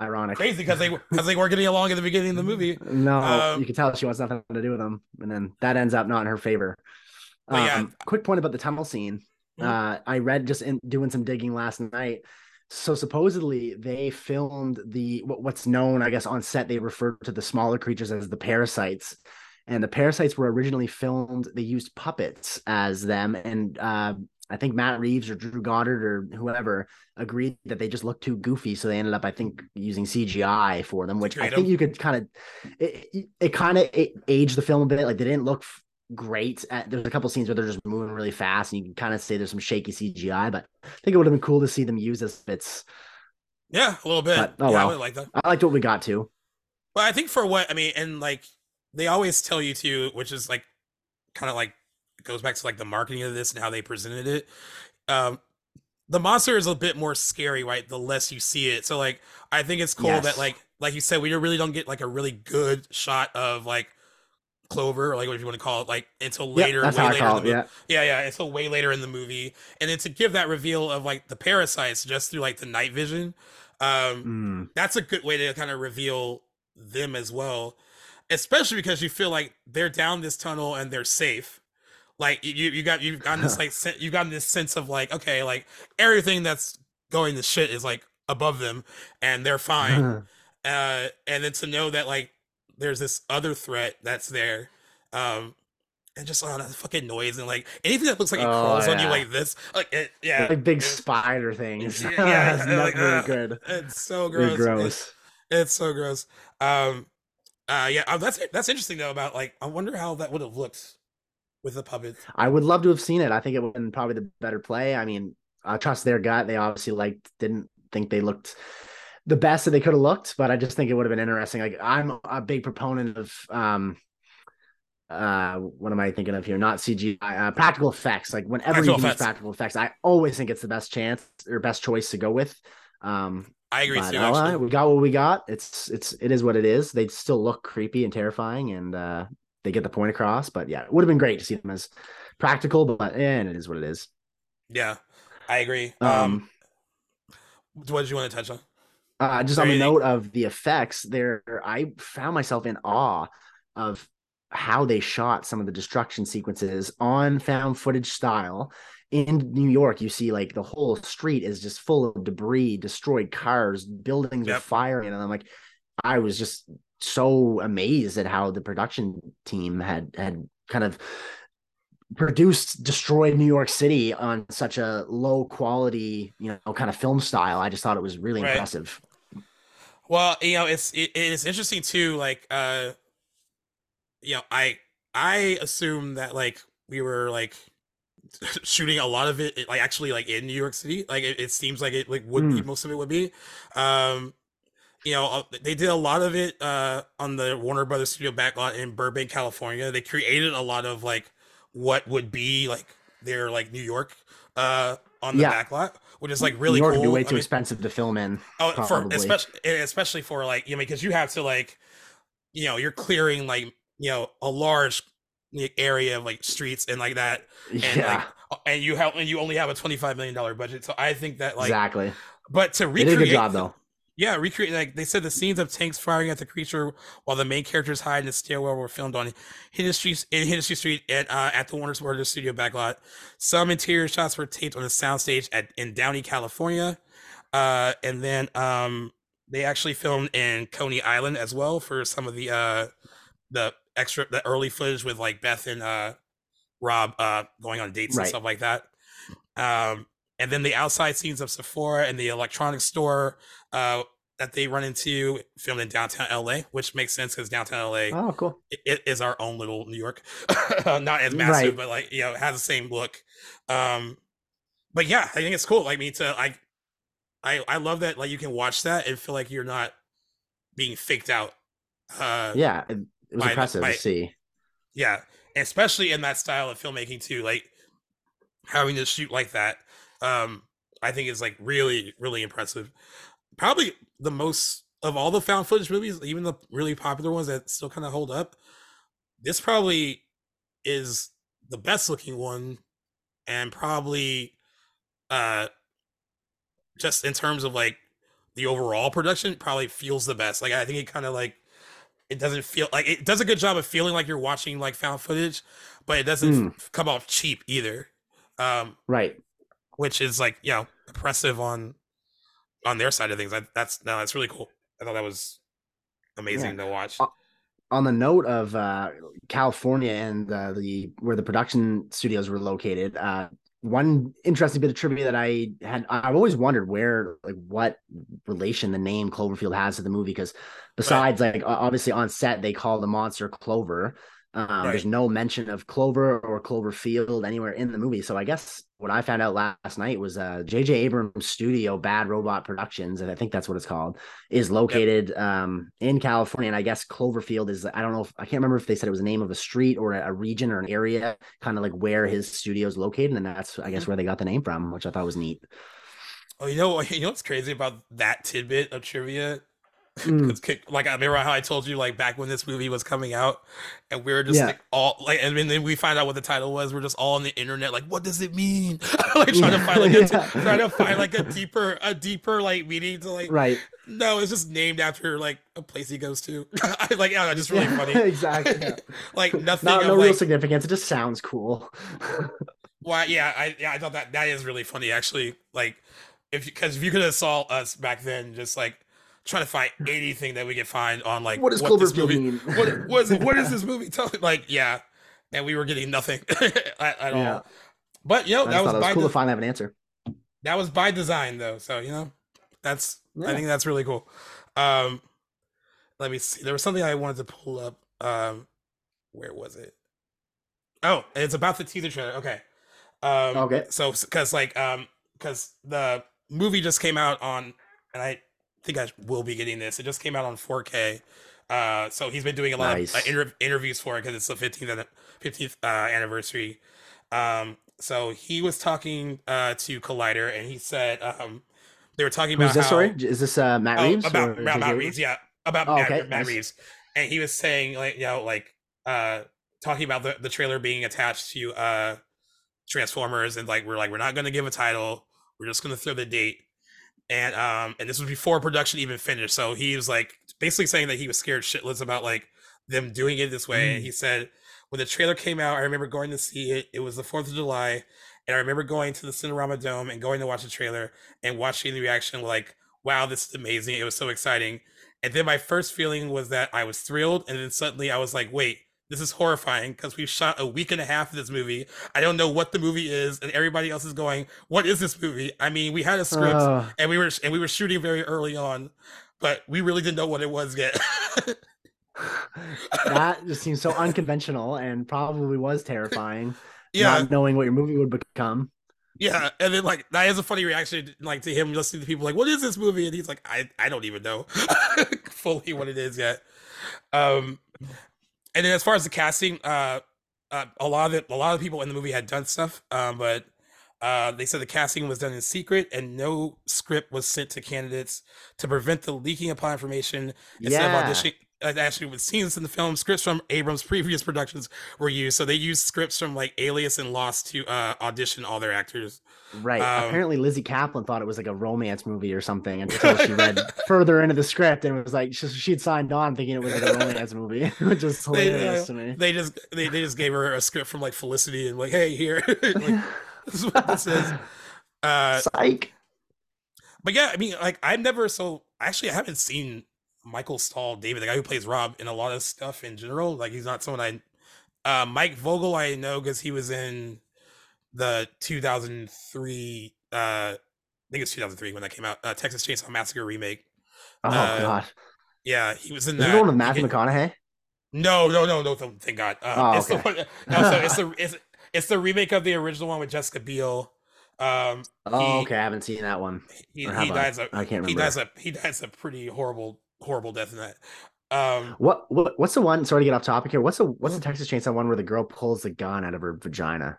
C: ironic.
B: crazy because they because they were getting along at the beginning of the movie.
C: No,
B: Um,
C: you can tell she wants nothing to do with them, and then that ends up not in her favor.
B: Yeah.
C: Um, quick point about the tunnel scene. Uh, I read just in doing some digging last night. So supposedly they filmed the what's known, I guess, on set. They refer to the smaller creatures as the parasites, and the parasites were originally filmed. They used puppets as them, and uh, I think Matt Reeves or Drew Goddard or whoever agreed that they just looked too goofy, so they ended up, I think, using CGI for them, which I think you could kind of it, it, it kind of aged the film a bit. Like they didn't look great. There's a couple scenes where they're just moving really fast, and you can kind of say there's some shaky CGI. But I think it would have been cool to see them use as bits.
B: Yeah, a little bit.
C: But, oh,
B: yeah, I
C: well.
B: would like that.
C: I liked what we got to.
B: But I think for what I mean, and like they always tell you to, which is like kind of like goes back to like the marketing of this and how they presented it. Um, the monster is a bit more scary, right? The less you see it. So like I think it's cool that like like you said, we really don't get like a really good shot of like Clover, or like what you want to call it, like until later.
C: that's
B: way later in
C: it.
B: the movie.
C: Yeah,
B: Yeah, yeah, until way later in the movie, and then to give that reveal of like the parasites just through like the night vision, um,
C: Mm.
B: that's a good way to kind of reveal them as well, especially because you feel like they're down this tunnel and they're safe. Like you, you got you've gotten this like sen- you've gotten this sense of like okay, like everything that's going to shit is like above them and they're fine. uh, and then to know that like there's this other threat that's there, um, and just oh that fucking noise and like anything that looks like it
C: Oh,
B: crawls on you like this, like it, yeah,
C: like big spider things.
B: Yeah,
C: Yeah,
B: yeah,
C: it's
B: like,
C: never
B: uh,
C: good.
B: It's so gross. It's-
C: gross.
B: It's, so gross. Um, uh, yeah, uh, that's that's interesting though. About like, I wonder how that would have looked with the puppets.
C: I would love to have seen it. I think it would have been probably the better play. I mean, I trust their gut. They obviously like didn't think they looked the best that they could have looked, but I just think it would have been interesting. Like I'm a big proponent of um uh what am I thinking of here? Not CGI, uh, practical effects. Like whenever
B: Practical
C: you use
B: effects.
C: practical effects, I always think it's the best chance or best choice to go with. Um
B: I agree
C: but
B: too. Actually,
C: we got what we got. It's it's it is what it is. They still look creepy and terrifying, and uh they get the point across. But yeah, it would have been great to see them as practical, but and it is what it is.
B: yeah, I agree. Um,
C: Um,
B: what did you want to touch on?
C: Uh, just on the note of the effects, there I found myself in awe of how they shot some of the destruction sequences on found footage style. In New York, you see like the whole street is just full of debris, destroyed cars, buildings are
B: Yep.
C: firing, and I'm like, I was just so amazed at how the production team had had kind of produced destroyed New York City on such a low quality, you know, kind of film style. I just thought it was really
B: Right.
C: impressive.
B: Well, you know, it's it, it's interesting too. Like, uh, you know, I I assume that like we were like shooting a lot of it, like actually like in New York City. Like it, it seems like it like would be most of it would be. Um, you know, uh, they did a lot of it uh on the Warner Brothers studio backlot in Burbank, California. They created a lot of like what would be like their like New York uh on the
C: Yeah.
B: backlot, which is like really
C: New York
B: cool.
C: would be way
B: I
C: too
B: mean-
C: expensive to film in.
B: Oh, for
C: probably.
B: especially especially for like you know because you have to like you know you're clearing like you know a large area of like streets and like that and
C: yeah,
B: like and you have and you only have a 25 million dollar budget so i think that like
C: exactly.
B: but to
C: They
B: recreate
C: did a good job though.
B: Yeah recreate like they said the scenes of tanks firing at the creature while the main characters hide in the stairwell were filmed on Hennesy Street in Hennesy Street and uh, at the Warner Brothers studio backlot. Some interior shots were taped on a soundstage at in Downey, California, uh, and then um, they actually filmed in Coney Island as well for some of the uh, the extra the early footage with like Beth and uh, Rob uh, going on dates and stuff like that. Um, and then the outside scenes of Sephora and the electronics store uh, that they run into filmed in downtown LA, which makes sense because downtown LA
C: Oh, cool.
B: it- is our own little New York, not as massive,
C: Right.
B: but like you know, it has the same look. Um, but yeah, I think it's cool. Like me to like, I I love that like you can watch that and feel like you're not being faked out. Uh,
C: Yeah, it, it was
B: by
C: impressive
B: by-
C: to see.
B: yeah, especially in that style of filmmaking too. Like having to shoot like that, um, I think is like really really impressive. Probably the most of all the found footage movies, even the really popular ones that still kind of hold up. This probably is the best looking one, and probably, uh, just in terms of like the overall production, probably feels the best. Like I think it kind of like it doesn't feel like it does a good job of feeling like you're watching like found footage, but it doesn't
C: Mm.
B: come off cheap either. Um,
C: Right.
B: which is like you know impressive on on their side of things. I, that's no, that's really cool. I thought that was amazing to watch.
C: On the note of uh, California and uh, the where the production studios were located, uh, one interesting bit of trivia that I had I've always wondered where like what relation the name Cloverfield has to the movie because besides like obviously on set they call the monster Clover. Um, There's no mention of Clover or Cloverfield anywhere in the movie. So I guess what I found out last night was uh, J.J. Abrams' studio, Bad Robot Productions, and I think that's what it's called, is located um, in California. And I guess Cloverfield is, I don't know if I can't remember if they said it was the name of a street or a, a region or an area, kind of like where his studio is located. And that's, I guess, where they got the name from, which I thought was neat.
B: Oh, you know, you know what's crazy about that tidbit of trivia?
C: Mm.
B: Kick- like I remember how I told you like back when this movie was coming out, and we were just
C: Yeah.
B: like all like, and then we find out what the title was. We're just all on the internet like, what does it mean? like trying to find like a,
C: Yeah.
B: trying to find like a deeper a deeper like meaning to like.
C: Right.
B: No, it's just named after like a place he goes to. I like, yeah, just really funny.
C: exactly.
B: like nothing
C: Not,
B: of
C: no real significance. It just sounds cool.
B: Well, yeah, I yeah, I thought that that is really funny actually. Like, if because if you could have saw us back then, just like trying to find anything that we could find on like
C: what does
B: this
C: Cloverfield
B: movie,
C: mean?
B: what what is what is this movie telling? Like, yeah, and we were getting nothing at, at
C: Yeah.
B: all. But you know, that
C: just
B: was by
C: cool
B: de-
C: to finally have an answer.
B: that was by design though. So you know, that's I think that's really cool. Um, let me see. There was something I wanted to pull up. Um, where was it? Oh, it's about the teaser trailer. Okay. Um,
C: Okay.
B: So, because like, um, because the movie just came out on, and I think I will be getting this. It just came out on 4K. Uh, so he's been doing a lot
C: Nice.
B: of uh, inter- interviews for it because it's the 15th 15th uh, anniversary. Um, so he was talking uh to Collider, and he said um they were talking
C: Who's
B: about
C: this?
B: how,
C: Sorry, is this uh, Matt
B: Oh,
C: Reeves?
B: about, about Matt Reeves, yeah, about
C: Oh,
B: Matt,
C: okay,
B: Matt
C: nice.
B: Reeves, and he was saying like you know like uh talking about the the trailer being attached to uh Transformers, and like we're like we're not gonna give a title, we're just gonna throw the date, and um and this was before production even finished, so he was like basically saying that he was scared shitless about like them doing it this way, and
C: Mm.
B: he said when the trailer came out, I remember going to see it. It was the Fourth of July, and I remember going to the Cinerama Dome and going to watch the trailer and watching the reaction like, "Wow, this is amazing! It was so exciting." And then my first feeling was that I was thrilled, and then suddenly I was like, "Wait, this is horrifying!" Because we've shot a week and a half of this movie. I don't know what the movie is, and everybody else is going, "What is this movie?" I mean, we had a script,
C: Uh,
B: and we were and we were shooting very early on, but we really didn't know what it was yet.
C: that just seems so unconventional and probably was terrifying.
B: yeah,
C: Not knowing what your movie would become.
B: Yeah, and then like that is a funny reaction, like to him listening to the people like, "What is this movie?" And he's like, "I I don't even know fully what it is yet." Um, and then as far as the casting, uh, uh a lot of it, a lot of people in the movie had done stuff, um, but uh, they said the casting was done in secret and no script was sent to candidates to prevent the leaking of information instead
C: Yeah.
B: of auditioning. Uh, actually, with scenes in the film, scripts from Abrams' previous productions were used. So they used scripts from like Alias and Lost to uh, audition all their actors.
C: Right.
B: Um,
C: Apparently, Lizzy Caplan thought it was like a romance movie or something until she read further into the script and it was like she, she'd signed on thinking it was like a romance movie, which is
B: They,
C: hilarious
B: uh,
C: to me.
B: They just they, they just gave her a script from like Felicity and like, hey, here, like, this is what this is. Uh,
C: Psych.
B: but yeah, I mean, like I've never so actually I haven't seen Michael Stahl-David, the guy who plays Rob, in a lot of stuff in general. Like he's not someone I. Uh, Mike Vogel, I know because he was in the 2003. Uh, I think it's 2003 when that came out. Uh, Texas Chainsaw Massacre remake.
C: Oh
B: uh,
C: god.
B: Yeah, he was in
C: Is
B: that.
C: the one with
B: He
C: Matthew McConaughey?
B: No, no, no, no. th- Thank God. Uh,
C: Oh,
B: it's the
C: okay.
B: one. No, so it's the it's, it's the remake of the original one with Jessica Biel. Um,
C: Oh,
B: He-
C: okay. I haven't seen that one.
B: he, he
C: I?
B: dies a
C: I can't remember he
B: dies a he dies a pretty horrible horrible death in that. Um,
C: What, what what's the one? Sorry to get off topic here. What's the what's
B: Mm-hmm.
C: the Texas Chainsaw one where the girl pulls the gun out of her vagina?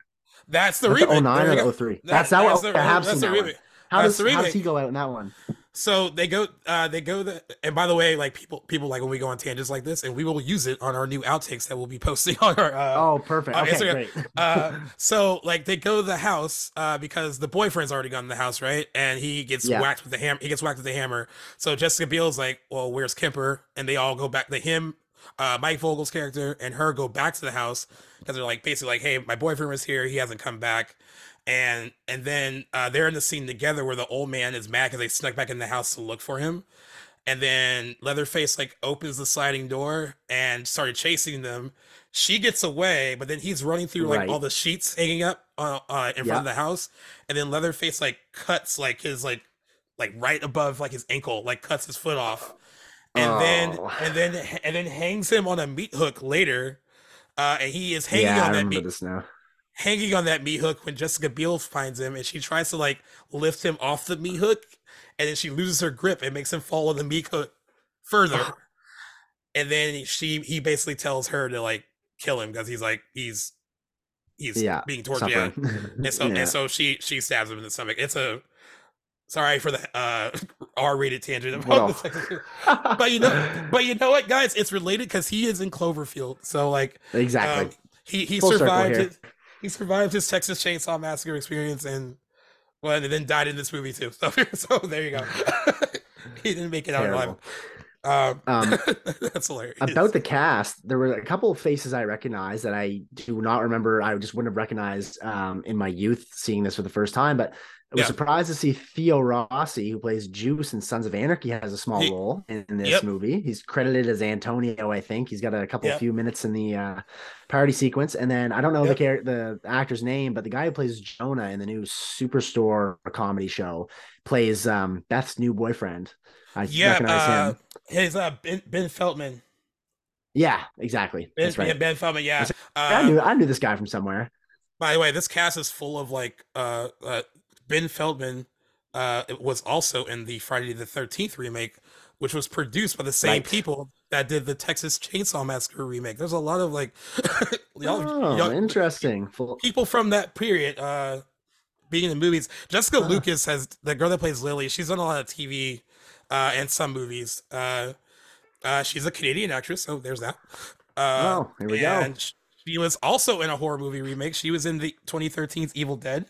B: That's the
C: That's the
B: remake.
C: 09 or
B: you
C: 03?
B: That-
C: That's that one.
B: the-
C: have
B: that's the
C: that one. How does how does he go out in that one?
B: So they go, uh, they go. The, and by the way, like people, people like when we go on tangents like this, and we will use it on our new outtakes that we'll be posting on our. Uh,
C: oh, perfect.
B: oh,
C: Okay,
B: Instagram.
C: great.
B: uh, so like they go to the house uh, because the boyfriend's already gone to the house, right? And he gets
C: Yeah.
B: whacked with the hammer. He gets whacked with the hammer. So Jessica Biel's like, "Well, where's Kemper?" And they all go back. to him, uh, Mike Vogel's character, and her go back to the house because they're like basically like, "Hey, my boyfriend was here. He hasn't come back." And and then uh, they're in the scene together where the old man is mad because they snuck back in the house to look for him. And then Leatherface like opens the sliding door and started chasing them. She gets away, but then he's running through like
C: Right.
B: all the sheets hanging up uh, uh, in front of the house. And then Leatherface like cuts like his like like right above like his ankle, like cuts his foot off. And then
C: Oh.
B: and then and then hangs him on a meat hook later. Uh, and he is hanging
C: yeah, I
B: on that meat
C: this now.
B: hanging on that meat hook when Jessica Biel finds him and she tries to like lift him off the meat hook and then she loses her grip and makes him fall on the meat hook further. And then she he basically tells her to like kill him because he's like he's he's
C: Yeah,
B: being tortured. Yeah. And so
C: Yeah.
B: and so she she stabs him in the stomach. It's a sorry for the uh R-rated tangent about
C: Well.
B: but you know but you know what guys it's related because he is in Cloverfield so like
C: exactly.
B: um, he he
C: Full
B: survived his, he survived his Texas Chainsaw Massacre experience and well and then died in this movie too. So so there you go. he didn't make it out alive. Um,
C: Um,
B: that's hilarious.
C: About the cast, there were a couple of faces I recognized that I do not remember. I just wouldn't have recognized um, in my youth seeing this for the first time. But I was
B: Yeah.
C: surprised to see Theo Rossi, who plays Juice in Sons of Anarchy, has a small
B: He-
C: role in this
B: Yep.
C: movie. He's credited as Antonio, I think. He's got a couple
B: Yep.
C: few minutes in the uh, party sequence, and then I don't know
B: Yep.
C: the char- the actor's name, but the guy who plays Jonah in the new Superstore comedy show plays um, Beth's new boyfriend. I
B: yeah,
C: recognize
B: uh,
C: him.
B: his uh Ben, ben Feldman.
C: Yeah, exactly.
B: Ben,
C: That's right.
B: yeah, Ben Feldman. Yeah.
C: That's-
B: Uh,
C: I knew I knew this guy from somewhere.
B: By the way, this cast is full of like uh, uh Ben Feldman uh was also in the Friday the 13th remake which was produced by the same
C: Right.
B: people that did the Texas Chainsaw Massacre remake. There's a lot of like young,
C: Oh,
B: young
C: interesting.
B: People from that period uh being in movies. Jessica Lucas has the girl that plays Lily, she's done a lot of TV uh and some movies. Uh uh she's a Canadian actress, so there's that. Uh
C: oh, here we go.
B: and sh- she was also in a horror movie remake. She was in the 2013's Evil Dead,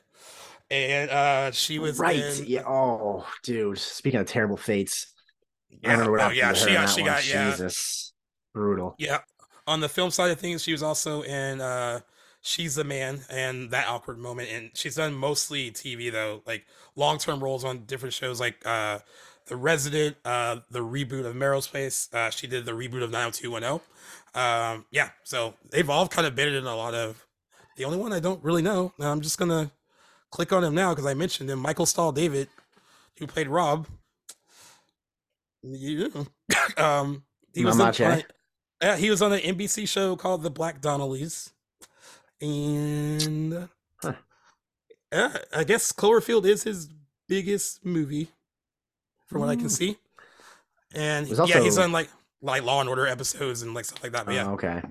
B: and uh, she was
C: right.
B: in-
C: Yeah. Oh, dude. Speaking of terrible fates, I
B: Yeah,
C: remember what
B: oh, yeah, she got, she
C: one.
B: got, yeah,
C: Jesus, brutal.
B: yeah. On the film side of things, she was also in uh, She's the Man and That Awkward Moment, and she's done mostly TV though, like long term roles on different shows, like uh, The Resident, uh, the reboot of Melrose Place. Uh, she did the reboot of 90210. Um, yeah, so they've all kind of been in a lot of. The only one I don't really know, I'm just gonna click on him now because I mentioned him, Michael Stahl-David, who played Rob. Yeah. um, he was
C: much,
B: on
C: eh?
B: a- yeah, he was on an NBC show called The Black Donnellys, and
C: Huh.
B: yeah, I guess Cloverfield is his biggest movie, from what I can
C: Mm.
B: see. And yeah, he's on like like Law and Order episodes and like stuff like that. But yeah,
C: Oh, okay.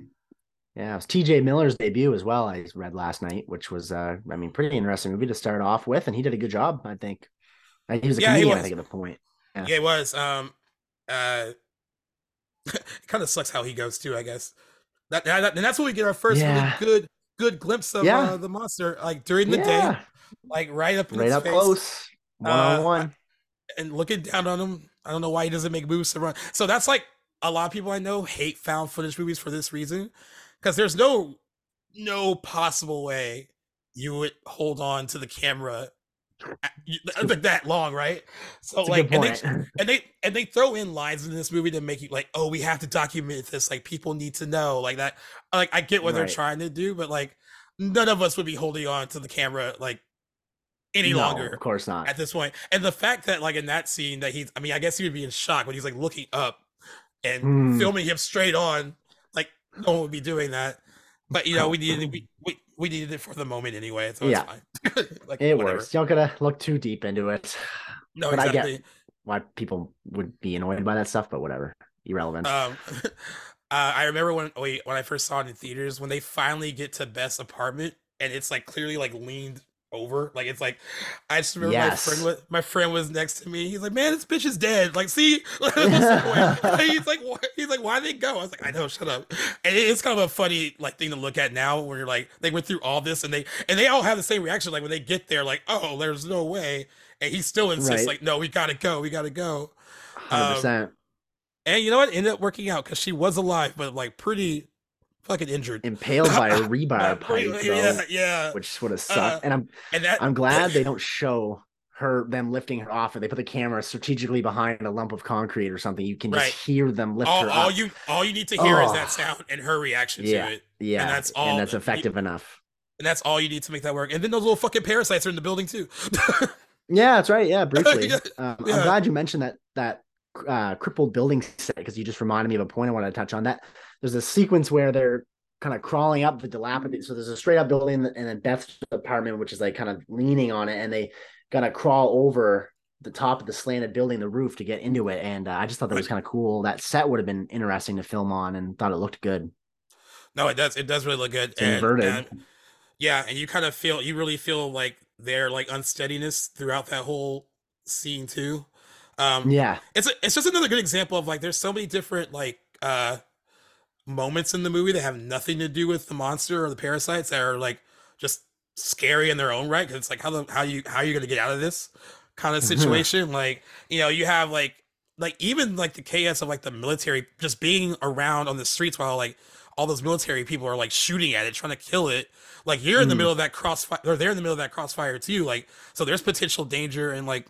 C: Yeah, it was TJ Miller's debut as well. I read last night, which was, uh, I mean, pretty interesting movie to start off with, and he did a good job, I think. And he was a
B: Yeah,
C: comedian, I
B: was.
C: think, at the point.
B: yeah, it was. Um, uh, it kind of sucks how he goes too. I guess that, that and that's when we get our first
C: Yeah.
B: really good good glimpse of
C: Yeah.
B: uh, the monster, like during the day, like right up
C: right up
B: face.
C: close, one on
B: Uh,
C: one.
B: and looking down on him. I don't know why he doesn't make moves to run. So that's like a lot of people I know hate found footage movies for this reason, because there's no no possible way you would hold on to the camera a- you- like that long, right? So like, and they, and they and they throw in lines in this movie to make you like, oh, we have to document this. Like people need to know, like that. Like I get what they're trying to do, but like none of us would be holding on to the camera like any
C: No,
B: longer
C: of course not.
B: at this. And the fact that like in that scene that he's I mean, I guess he would be in shock when he's like looking up and
C: Hmm.
B: filming him straight on. No one would be doing that. But you know, we needed we we, we needed it for the moment anyway, so
C: Yeah.
B: it's fine. like
C: It
B: whatever.
C: works. You don't gotta look too deep into it.
B: No,
C: but I get-
B: exactly.
C: Why people would be annoyed by that stuff, but whatever. Irrelevant.
B: Um uh, I remember when wait, when I first saw it in theaters when they finally get to Beth's apartment and it's like clearly like leaned over. Like it's like I just remember
C: Yes.
B: my friend was my friend was next to me. He's like, "Man, this bitch is dead." Like, see, he's like, why? he's like, "Why they go?" I was like, "I know, shut up." And it's kind of a funny like thing to look at now, where you're like, they went through all this and they and they all have the same reaction. Like when they get there, like, "Oh, there's no way," and he still insists,
C: Right.
B: like, "No, we gotta go, we gotta go."
C: Hundred percent um,
B: And you know what? Ended up working out because she was alive, but like pretty fucking injured.
C: impaled by a
B: Uh,
C: rebar pipe, though,
B: yeah, yeah.
C: which would have sucked.
B: Uh,
C: and I'm
B: and that
C: I'm glad they don't show her them lifting her off, and they put the camera strategically behind a lump of concrete or something. You can just
B: Right.
C: hear them lift
B: all,
C: her
B: all
C: up.
B: you all you need to hear is
C: Oh.
B: that sound and her reaction
C: Yeah.
B: to it,
C: yeah,
B: and that's all- And
C: that's effective enough.
B: and that's all you need to make that work. And then those little fucking parasites are in the building too.
C: Yeah, that's right. Yeah, briefly. Um,
B: yeah.
C: I'm glad you mentioned that that uh, crippled building set because you just reminded me of a point I wanted to touch on. That there's a sequence where they're kind of crawling up the dilapidated. So there's a straight up building and then Beth's apartment, which is like kind of leaning on it, and they gotta crawl over the top of the slanted building, the roof, to get into it. And uh, I just thought that was kind of cool. That set would have been interesting to film on, and thought it looked good.
B: no, it does. It does really look good. And,
C: inverted.
B: and- yeah, and you kind of feel you really feel like their like unsteadiness throughout that whole scene too. Um,
C: yeah,
B: it's a, it's just another good example of like there's so many different like uh moments in the movie that have nothing to do with the monster or the parasites that are like just scary in their own right because it's like how the how you how you gonna get out of this kind of situation? Like you know you have like like even like the chaos of like the military just being around on the streets while like all those military people are like shooting at it trying to kill it. Like you're in the
C: Mhm.
B: middle of that crossfire or they're in the middle of that crossfire too like so there's potential danger and like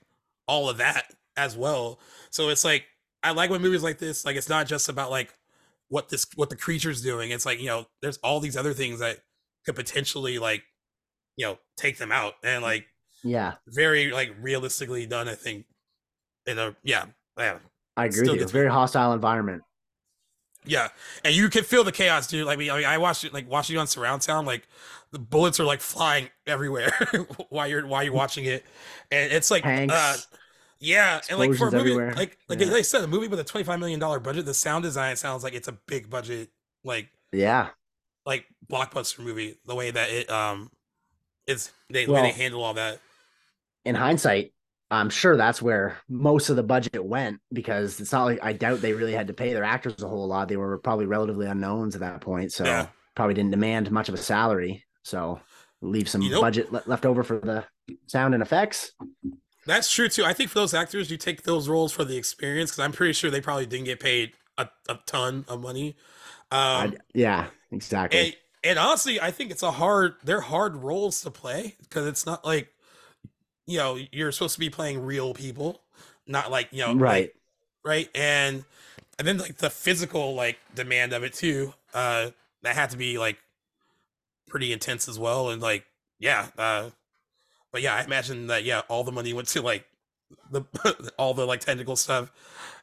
B: all of that as well. So it's like i like when movies like this like it's not just about like what this what the creature's doing it's like you know there's all these other things that could potentially like you know take them out and like
C: yeah,
B: very like realistically done i think in a yeah yeah
C: I agree
B: Still
C: with you.
B: gets-
C: Very hostile environment.
B: yeah and you can feel the chaos dude like I mean, I, mean, I watched it like watching it on surround sound like the bullets are like flying everywhere while you're while you're watching it and it's like
C: Tanks.
B: uh yeah and like for a movie
C: everywhere.
B: like like,
C: Yeah.
B: i said a movie with a 25 million dollar budget the sound design sounds like it's a big budget like
C: Yeah,
B: like blockbuster movie the way that it um is they
C: Well-
B: they handle all that
C: in hindsight, I'm sure that's where most of the budget went because it's not like I doubt they really had to pay their actors a whole lot. They were probably relatively unknowns at that point, so
B: Yeah.
C: probably didn't demand much of a salary. So leave some
B: You know-
C: budget le- left over for the sound and effects.
B: That's true too. I think for those actors, you take those roles for the experience because I'm pretty sure they probably didn't get paid a, a ton of money. Um,
C: I'd- yeah, exactly.
B: and and honestly, I think it's a hard. They're hard roles to play because it's not like you know you're supposed to be playing real people, not like you know like-
C: right.
B: right and and then like the physical like demand of it too. Uh, that had to be like pretty intense as well and like yeah. Uh, but yeah, I imagine that yeah, all the money went to like the all the like technical stuff,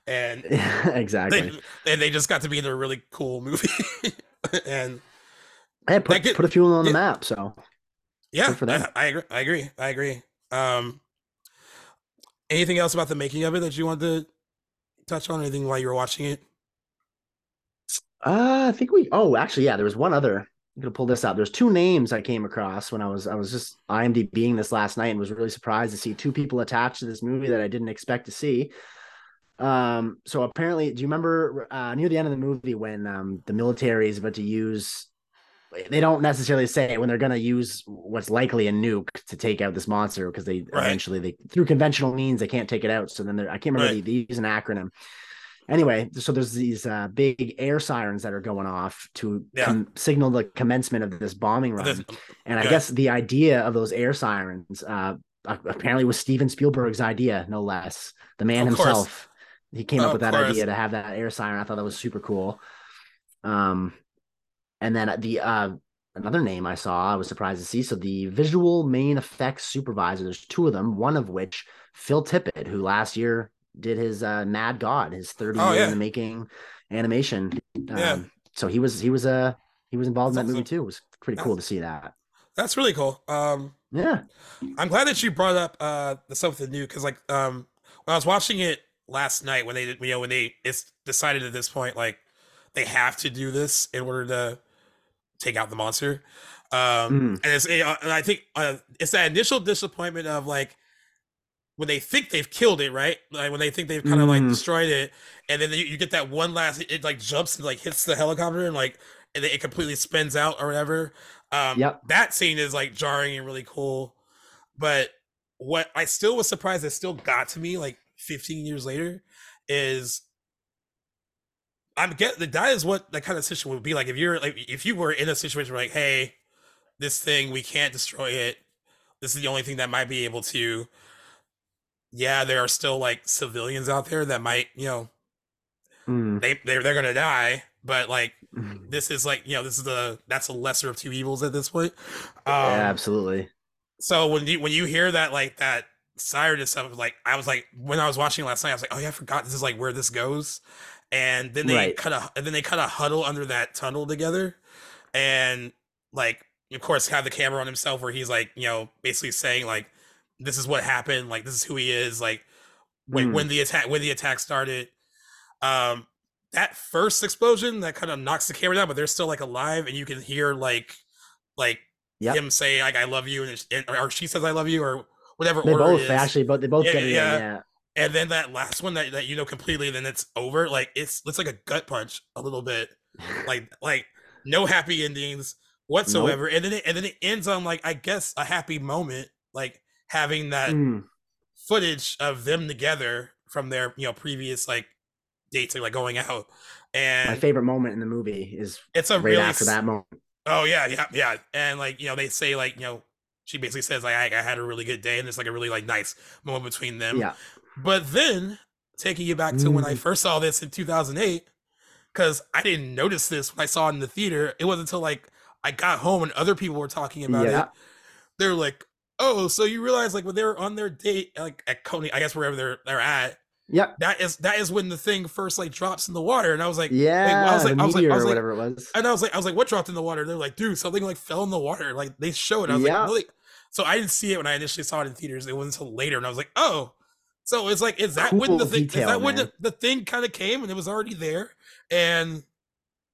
B: and
C: exactly.
B: they and they just got to be in a really cool movie, and
C: Hey, put,
B: get-
C: put a few on the map. So
B: yeah,
C: Good for that.
B: I, I agree. I agree. I agree. Um, anything else about the making of it that you wanted to touch on? Anything while you were watching it?
C: Uh, I think we. Oh, actually, yeah. There was one other. I'm gonna pull this out. There's two names I came across when I was I was just IMDbing this last night and was really surprised to see two people attached to this movie that I didn't expect to see. Um, so apparently, do you remember uh, near the end of the movie when um, the military is about to use? They don't necessarily say when they're going to use what's likely a nuke to take out this monster because they
B: Right.
C: eventually they through conventional means they can't take it out. So then I can't remember
B: Right.
C: they, they use an acronym anyway, so there's these uh, big air sirens that are going off to
B: Yeah.
C: com- signal the commencement of this bombing run.
B: This-
C: and I
B: yeah.
C: guess the idea of those air sirens uh, apparently was Steven Spielberg's idea, no less. The man
B: Of course.
C: himself, he came up with that
B: course.
C: idea to have that air siren. I thought that was super cool. Um, and then the uh, another name I saw, I was surprised to see. So the visual main effects supervisor, there's two of them. One of which Phil Tippett, who last year did his uh, Mad God, his 30
B: Oh,
C: year
B: yeah.
C: in the making animation. Um,
B: Yeah.
C: So he was he was uh, he was involved
B: That's
C: in that movie too. It was pretty cool to see that.
B: That's really cool. Um,
C: Yeah.
B: I'm glad that you brought up uh the stuff with the new because like um when I was watching it last night when they did you know when they it's decided at this point like they have to do this in order to take out the monster. Um, mm. and it's, and I think uh, it's that initial disappointment of like when they think they've killed it, right? Like when they think they've kind of mm. like destroyed it, and then you, you, get that one last, it, like jumps and like hits the helicopter and like, and it completely spins out or whatever. Um, yep. That scene is like jarring and really cool. But what I still was surprised that still got to me like 15 years later is I'm get that is what that kind of situation would be like if you're like if you were in a situation where like, hey, this thing we can't destroy it. This is the only thing that might be able to. Yeah, there are still like civilians out there that might, you know, mm. they they're, they're gonna die, but like mm. this is like you know this is the that's a lesser of two evils at this point.
C: Um, yeah, absolutely.
B: So when you when you hear that like that siren and stuff, like I was like when I was watching last night, I was like, oh yeah, I forgot this is like where this goes and then they right. kind of and then they kind of huddle under that tunnel together and like of course have the camera on himself where he's like you know basically saying like this is what happened like this is who he is like when, mm. when the attack when the attack started um that first explosion that kind of knocks the camera down but they're still like alive and you can hear like like yep. him say like i love you and, and or she says i love you or whatever
C: they both actually but they both yeah, get it yeah.
B: yeah and then that last one that, that you know completely then it's over like it's it's like a gut punch a little bit like like no happy endings whatsoever nope. and then it, and then it ends on like i guess a happy moment like having that mm. footage of them together from their you know previous like dates like going out and
C: my favorite moment in the movie is
B: it's a
C: right really after that moment
B: oh yeah yeah yeah and like you know they say like you know she basically says like I, I had a really good day and it's like a really like nice moment between them
C: yeah
B: but then taking you back to mm. when I mm. first saw this in 2008, because I didn't notice this when I saw it in the theater. It wasn't until like I got home and other people were talking about yeah. it. They're like, "Oh, so you realize like when they were on their date, like at Coney, I guess wherever they're they're at,
C: yeah,
B: that is that is when the thing first like drops in the water." And I was like,
C: "Yeah,"
B: I was
C: like, I was like, I was like, whatever it was,
B: and I was like, I was like, "What dropped in the water?" They're like, "Dude, something like fell in the water." Like they showed. it. I was yeah. like, "Really?" So I didn't see it when I initially saw it in theaters. It wasn't until later, and I was like, "Oh." So it's like, is that cool when the thing? Detail, is that man. when the, the thing kind of came and it was already there? And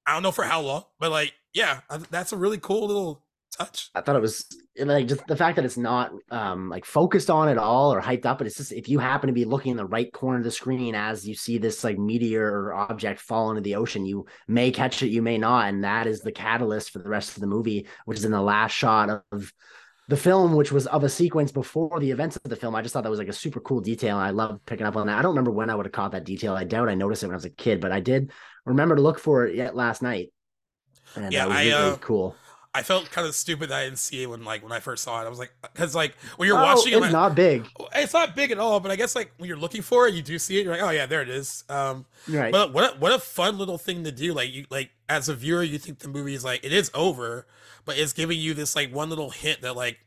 B: I don't know for how long, but like, yeah, that's a really cool little touch.
C: I thought it was like just the fact that it's not um like focused on at all or hyped up, but it's just if you happen to be looking in the right corner of the screen as you see this like meteor or object fall into the ocean, you may catch it, you may not, and that is the catalyst for the rest of the movie, which is in the last shot of the film, which was of a sequence before the events of the film, I just thought that was like a super cool detail. And I love picking up on that. I don't remember when I would have caught that detail. I doubt I noticed it when I was a kid, but I did remember to look for it yet last night.
B: And yeah, that was I, really uh, cool. I felt kind of stupid that I didn't see it when like when I first saw it. I was like, because like when you're oh, watching
C: it's it, not big.
B: It's not big at all. But I guess like when you're looking for it, you do see it. You're like, oh yeah, there it is. Um,
C: right.
B: But what a, what a fun little thing to do. Like you like as a viewer, you think the movie is like it is over, but it's giving you this like one little hint that like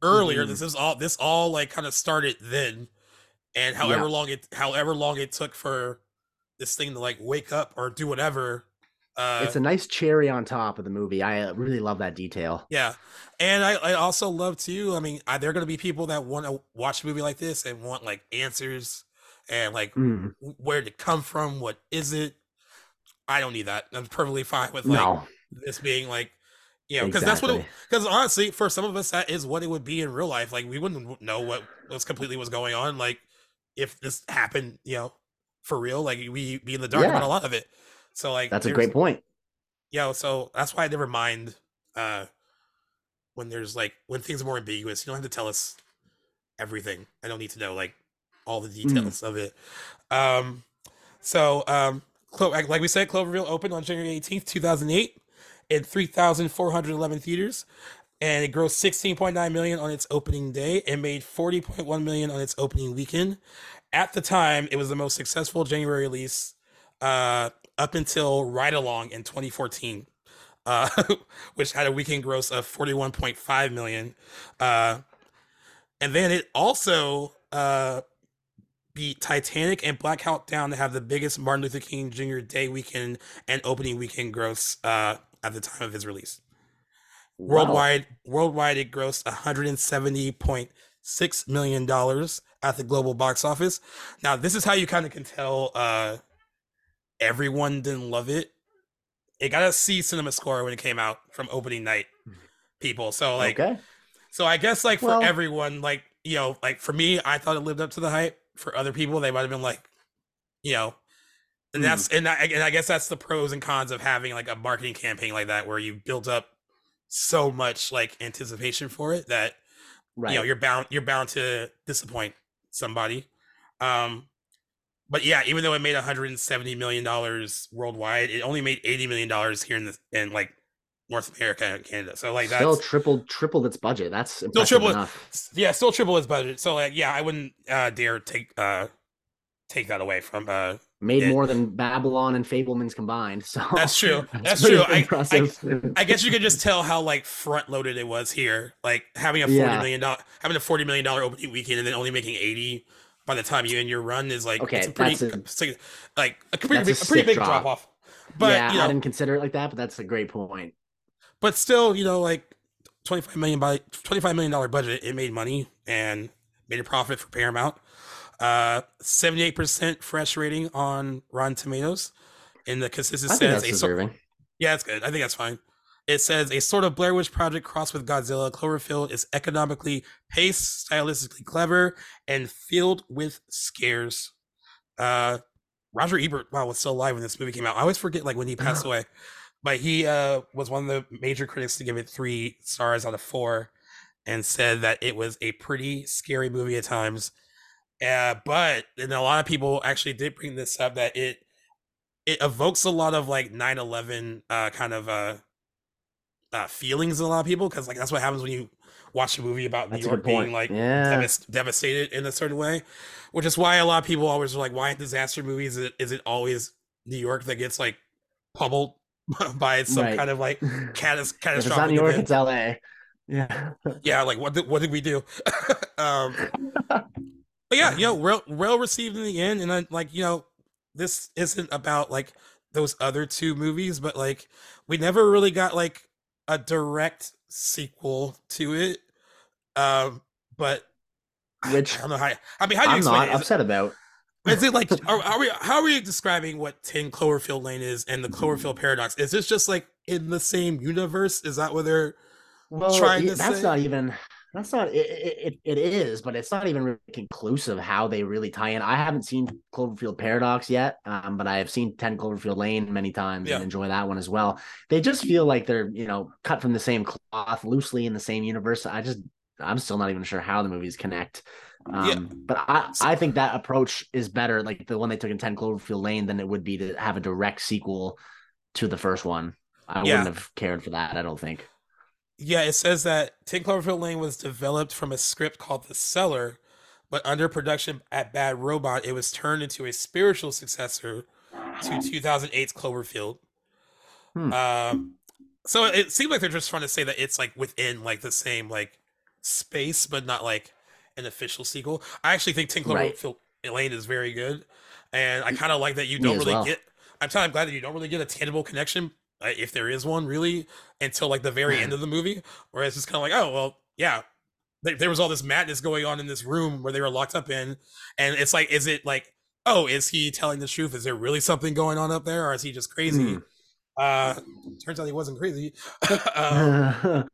B: earlier. Mm. This is all this all like kind of started then, and however yeah. long it however long it took for this thing to like wake up or do whatever.
C: Uh, it's a nice cherry on top of the movie. I uh, really love that detail.
B: Yeah, and I, I also love too. I mean, I, there are going to be people that want to watch a movie like this and want like answers and like mm. where did it come from? What is it? I don't need that. I'm perfectly fine with like no. this being like you know, because exactly. that's what. Because honestly, for some of us, that is what it would be in real life. Like we wouldn't know what was completely was going on. Like if this happened, you know, for real, like we be in the dark yeah. about a lot of it. So like
C: that's a great point.
B: Yeah, you know, so that's why I never mind uh when there's like when things are more ambiguous. You don't have to tell us everything. I don't need to know like all the mm. details mm. of it. Um, so um, Clo- like we said, Cloverfield opened on January 18th, 2008 in 3,411 theaters, and it grossed 16.9 million on its opening day and made 40.1 million on its opening weekend. At the time, it was the most successful January release uh, up until Ride Along in 2014, uh, which had a weekend gross of 41.5 million. Uh, and then it also uh, beat Titanic and Black Hawk Down to have the biggest Martin Luther King Jr. Day weekend and opening weekend gross uh, at the time of his release. Wow. Worldwide, worldwide, it grossed 170.6 million dollars at the global box office. Now, this is how you kind of can tell uh, everyone didn't love it. It got a C cinema score when it came out from opening night. people. So like,
C: okay.
B: so I guess like for
C: Well-
B: everyone, like you know, like for me, I thought it lived up to the hype. For other people, they might have been like, you know, and that's and I, and I guess that's the pros and cons of having like a marketing campaign like that, where you build up so much like anticipation for it that
C: Right.
B: you know you're bound you're bound to disappoint somebody um but yeah even though it made 170 million dollars worldwide it only made 80 million dollars here in the in like north america and canada so like
C: Still
B: that's
C: tripled tripled its budget. That's
B: still
C: impressive
B: triple
C: enough.
B: yeah still triple his budget so like yeah i wouldn't uh dare take uh take that away from uh
C: Made
B: it-
C: more than Babylon and Fabelmans combined. So
B: That's true. That's
C: pretty
B: true. I- I- i guess you could just tell how like front loaded it was here like having a 40
C: Yeah.
B: million dollar having a 40 million dollar opening weekend and then only making 80 by the time you end your run is like
C: Okay,
B: it's a pretty
C: that's a-
B: like a pretty
C: that's a
B: big, a pretty big
C: drop.
B: drop off but
C: yeah,
B: you
C: I didn't consider it like that, but that's a great point.
B: but still you know like 25 million by 25 million dollar budget it made money and made a profit for paramount uh 78% fresh rating on rotten tomatoes and the
C: think
B: says
C: that's
B: a
C: deserving.
B: Yeah, it's good. I think that's fine. It says a sort of Blair Witch Project crossed with Godzilla. Cloverfield is economically paced, stylistically clever, and filled with scares. Uh, Roger Ebert, wow, was still alive when this movie came out. I always forget like when he passed away, but he uh was one of the major critics to give it three stars out of four, and said that it was a pretty scary movie at times. Uh, but and a lot of people actually did bring this up that it it evokes a lot of like 9-11 uh kind of uh uh feelings in a lot of people because like that's what happens when you watch a movie about
C: That's
B: new york being like
C: yeah.
B: devas- devastated in a certain way which is why a lot of people always are like why in disaster movies is it, is it always new york that gets like pummeled by some
C: Right.
B: kind of like catas-
C: if
B: catastrophic
C: it's not New York,
B: event?
C: it's LA. Yeah.
B: yeah like what did, what did we do um but yeah you know well well received in the end and then like you know this isn't about like those other two movies but like we never really got like a direct sequel to it um but
C: Which
B: i don't know how i mean how do you
C: I'm
B: explain
C: not
B: it?
C: Upset about.
B: is it like are, are we how are we describing what 10 cloverfield lane is and the cloverfield paradox is this just like in the same universe is that what they're
C: Well,
B: trying to
C: that's
B: say?
C: not even. That's not. It, it, it is, but it's not even really conclusive how they really tie in. I haven't seen Cloverfield Paradox yet, um, but I have seen Ten Cloverfield Lane many times
B: Yeah.
C: and enjoy that one as well. They just feel like they're you know cut from the same cloth, loosely in the same universe. I just I'm still not even sure how the movies connect. Um,
B: Yeah.
C: But I, I think that approach is better, like the one they took in 10 Cloverfield Lane, than it would be to have a direct sequel to the first one. I
B: Yeah.
C: wouldn't have cared for that, I don't think.
B: Yeah, it says that 10 Cloverfield Lane was developed from a script called The Cellar, but under production at Bad Robot, it was turned into a spiritual successor to 2008's Cloverfield.
C: Hmm.
B: Um, so it seems like they're just trying to say that it's like within like the same like space, but not like an official sequel. I actually think 10
C: Right.
B: Cloverfield Lane is very good, and I kind of like that you don't really
C: well.
B: get. I'm kind of glad that you don't really get a tangible connection, if there is one, really, until like the very end of the movie, where it's just kind of like, oh well, yeah, there, there was all this madness going on in this room where they were locked up in, and it's like, is it like, oh, is he telling the truth? Is there really something going on up there, or is he just crazy?
C: Hmm.
B: Uh, turns out he wasn't crazy. um,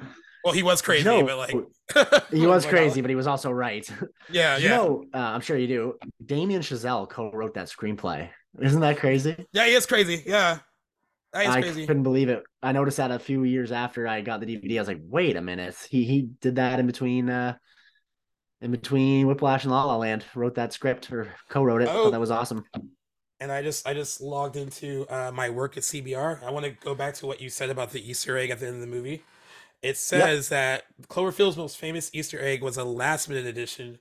B: well, he was crazy, but like
C: he was
B: like,
C: crazy, but he was also right.
B: Yeah,
C: you
B: yeah,
C: know, uh, I'm sure you do. Damien Chazelle co-wrote that screenplay. Isn't that crazy?
B: yeah. He is crazy. Yeah,
C: I
B: crazy.
C: couldn't believe it. I noticed that a few years after I got the DVD. I was like, wait a minute. He he did that in between uh in between Whiplash and La La Land. Wrote that script or co-wrote it.
B: Oh.
C: That was awesome.
B: and I just I just logged into uh, my work at CBR. I want to go back to what you said about the Easter egg at the end of the movie. It says that Cloverfield's most famous Easter egg was a last minute addition.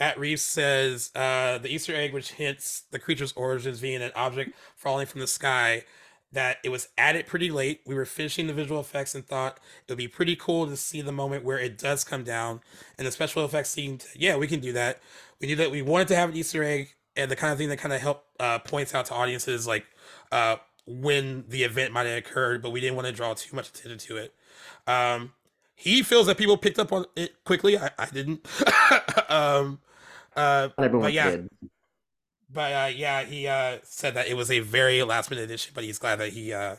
B: Matt Reeves says uh, the Easter egg, which hints the creature's origins being an object falling from the sky, that it was added pretty late. We were finishing the visual effects and thought it would be pretty cool to see the moment where it does come down. And the special effects seemed, yeah, we can do that. We knew that we wanted to have an Easter egg and the kind of thing that kind of help uh, points out to audiences like uh, when the event might have occurred, but we didn't want to draw too much attention to it. Um, he feels that people picked up on it quickly. I, I didn't. um, uh, but yeah,
C: did.
B: But uh, yeah, he uh, said that it was a very last minute addition, but he's glad that he uh,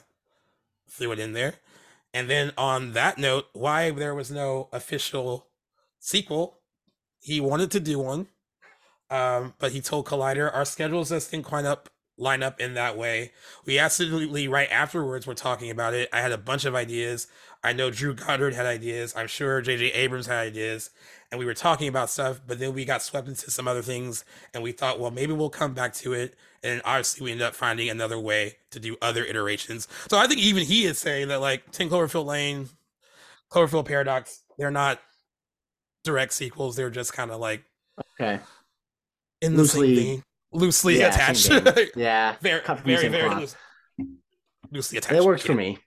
B: threw it in there. And then on that note, why there was no official sequel, he wanted to do one, um, but he told Collider our schedules just didn't quite up line up in that way. We absolutely right afterwards were talking about it. I had a bunch of ideas. I know Drew Goddard had ideas. I'm sure J.J. Abrams had ideas, and we were talking about stuff. But then we got swept into some other things, and we thought, well, maybe we'll come back to it. And obviously, we ended up finding another way to do other iterations. So I think even he is saying that like Ten Cloverfield Lane, Cloverfield Paradox, they're not direct sequels. They're just kind of like
C: okay
B: in the
C: Loosely-
B: same thing, loosely
C: Yeah,
B: attached.
C: yeah
B: very,
C: Cut from the
B: very, very loose, loosely attached.
C: it works for me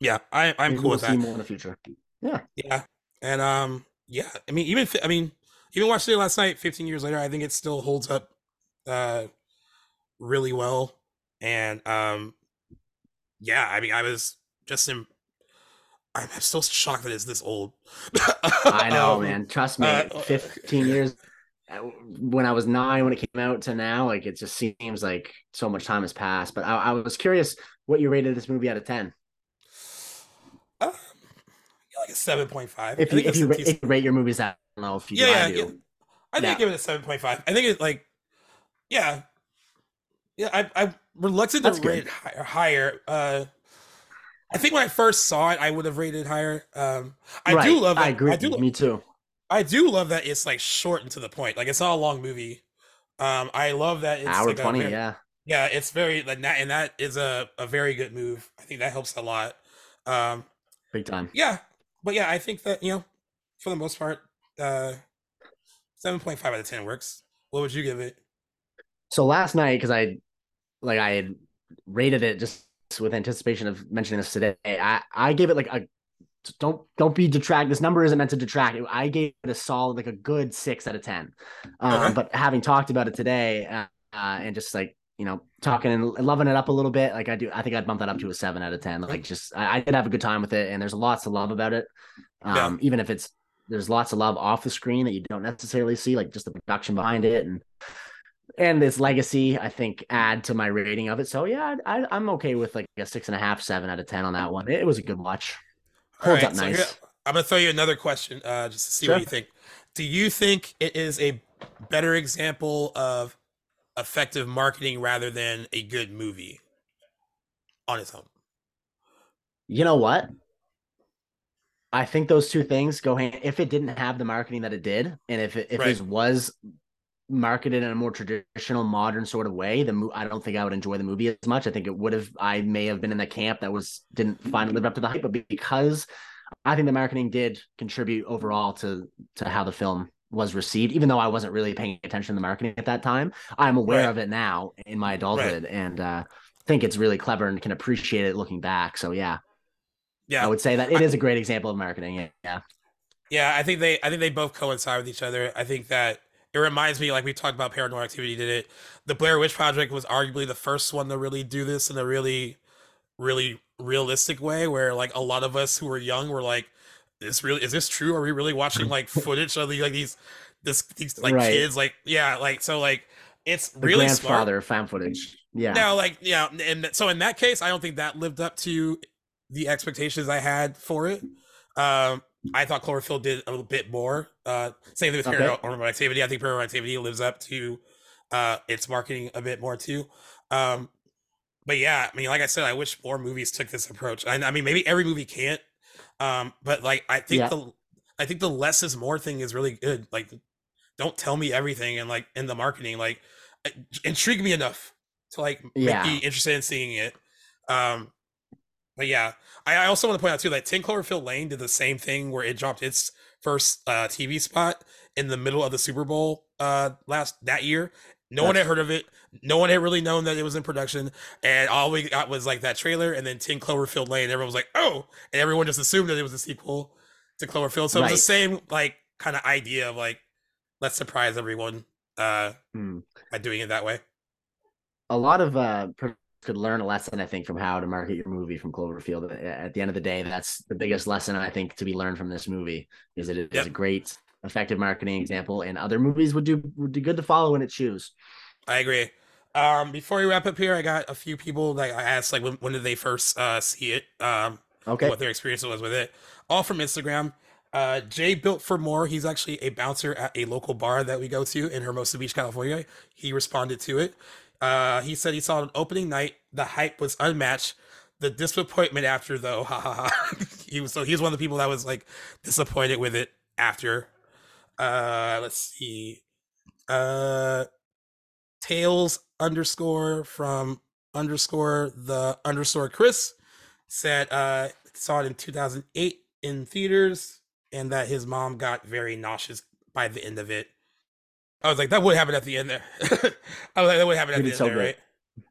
B: Yeah, I, I'm
C: Maybe
B: cool
C: we'll
B: with
C: see
B: that.
C: more in the future yeah
B: Yeah, and um, yeah. I mean, even I mean, even watching it last night, 15 years later, I think it still holds up, uh, really well. And um, yeah. I mean, I was just in. I'm still shocked that it's this old.
C: i know
B: Um,
C: man trust me
B: uh,
C: 15 years uh, when i was nine when it came out to now like it just seems like so much time has passed but i, I was curious what you rated this movie out of 10
B: Uh, yeah, like a 7.5.
C: if
B: I
C: you
B: think
C: if you, ra- if you rate your movies that i don't know if you
B: yeah,
C: do,
B: yeah,
C: I do.
B: yeah. I think. I give it a seven point five. I think it like, yeah, yeah. I I'm reluctant
C: That's
B: to
C: good.
B: rate it hi- higher. Uh, I think when I first saw it, I would have rated higher. Um, I do love. That,
C: i agree
B: I do.
C: me too
B: I do love that it's like short and to the point. Like it's not a long movie. Um, I love that it's
C: hour
B: like
C: 20
B: very-
C: yeah
B: yeah, it's very like that, and that is a a very good move. I think that helps a lot. Um,
C: big time
B: yeah, but yeah, I think that you know, for the most part, uh, seven point five out of ten works. What would you give it?
C: So last night, because I like I had rated it just with anticipation of mentioning this today, I I gave it like a don't don't be detract. This number isn't meant to detract. I gave it a solid like a good six out of ten. Um,
B: Okay.
C: But having talked about it today, uh, uh, and just like you know talking and loving it up a little bit, like I do, I think I'd bump that up to a seven out of ten. Like just I, I did have a good time with it, and there's lots to love about it. Um,
B: Yeah.
C: even if it's there's lots of love off the screen that you don't necessarily see, like just the production behind it and and this legacy, I think, add to my rating of it. So yeah, I, I'm okay with like a six and a half, seven out of ten on that one. It, was a good watch. Holds up
B: so
C: nice.
B: here- I'm gonna throw you another question, uh, just to see
C: Sure.
B: what you think. Do you think it is a better example of effective marketing rather than a good movie on its own?
C: You know what? I think those two things go hand. If it didn't have the marketing that it did, and if it, if
B: Right.
C: this was marketed in a more traditional, modern sort of way, the mo- I don't think I would enjoy the movie as much. I think it would have. I may have been in the camp that was didn't find it live up to the hype, but because I think the marketing did contribute overall to to how the film was received, even though I wasn't really paying attention to the marketing at that time. I'm aware
B: Right.
C: of it now in my adulthood, and uh, think it's really clever and can appreciate it looking back. So yeah.
B: Yeah,
C: I would say that it is a great example of marketing. Yeah. Yeah.
B: Yeah, I think they I think they both coincide with each other. I think that it reminds me like we talked about Paranormal Activity did it. The Blair Witch Project was arguably the first one to really do this in a really really realistic way where like a lot of us who were young were like this really is this true? Are we really watching like footage of the, like these this these like
C: Right.
B: kids like yeah, like so like it's
C: The
B: really smart.
C: grandfather of found footage. Yeah.
B: Now, like, yeah, and so in that case, I don't think that lived up to the expectations I had for it. Um, I thought Cloverfield did a little bit more. Uh, same thing with
C: Okay.
B: Paranormal Activity. I think Paranormal Activity lives up to uh, its marketing a bit more too. Um, but yeah, I mean, like I said, I wish more movies took this approach. I, I mean, maybe every movie can't, um, but like, I think
C: Yeah.
B: the I think the less is more thing is really good. Like, don't tell me everything and like in the marketing, like uh, intrigue me enough to like make
C: Yeah.
B: me interested in seeing it. Um, but yeah, I, I also want to point out too that Ten Cloverfield Lane did the same thing where it dropped its first uh, TV spot in the middle of the Super Bowl uh, last that year. No one had heard of it. No one had really known that it was in production, and all we got was like that trailer, and then Ten Cloverfield Lane. Everyone was like, "Oh!" and everyone just assumed that it was a sequel to Cloverfield. So it was the same like kind of idea of like, let's surprise everyone uh,
C: Hmm.
B: by doing it that way.
C: A lot of uh could learn a lesson, I think, from how to market your movie from Cloverfield. At the end of the day, that's the biggest lesson I think to be learned from this movie is it is
B: Yep.
C: a great, effective marketing example, and other movies would do would do good to follow in its shoes.
B: I agree. Um, before we wrap up here, I got a few people that I asked like when, when did they first uh, see it. Um,
C: Okay.
B: what their experience was with it. All from Instagram. Uh, Jay built for more. He's actually a bouncer at a local bar that we go to in Hermosa Beach, California. He responded to it. Uh, he said he saw an opening night. The hype was unmatched. The disappointment after, though, ha ha ha. he was so he's one of the people that was like disappointed with it after. Uh, let's see. Uh, tails underscore from underscore the underscore Chris said uh saw it in 2008 in theaters and that his mom got very nauseous by the end of it. I was like, that would happen at the end there. I was like, that would happen at the end
C: so
B: there, right?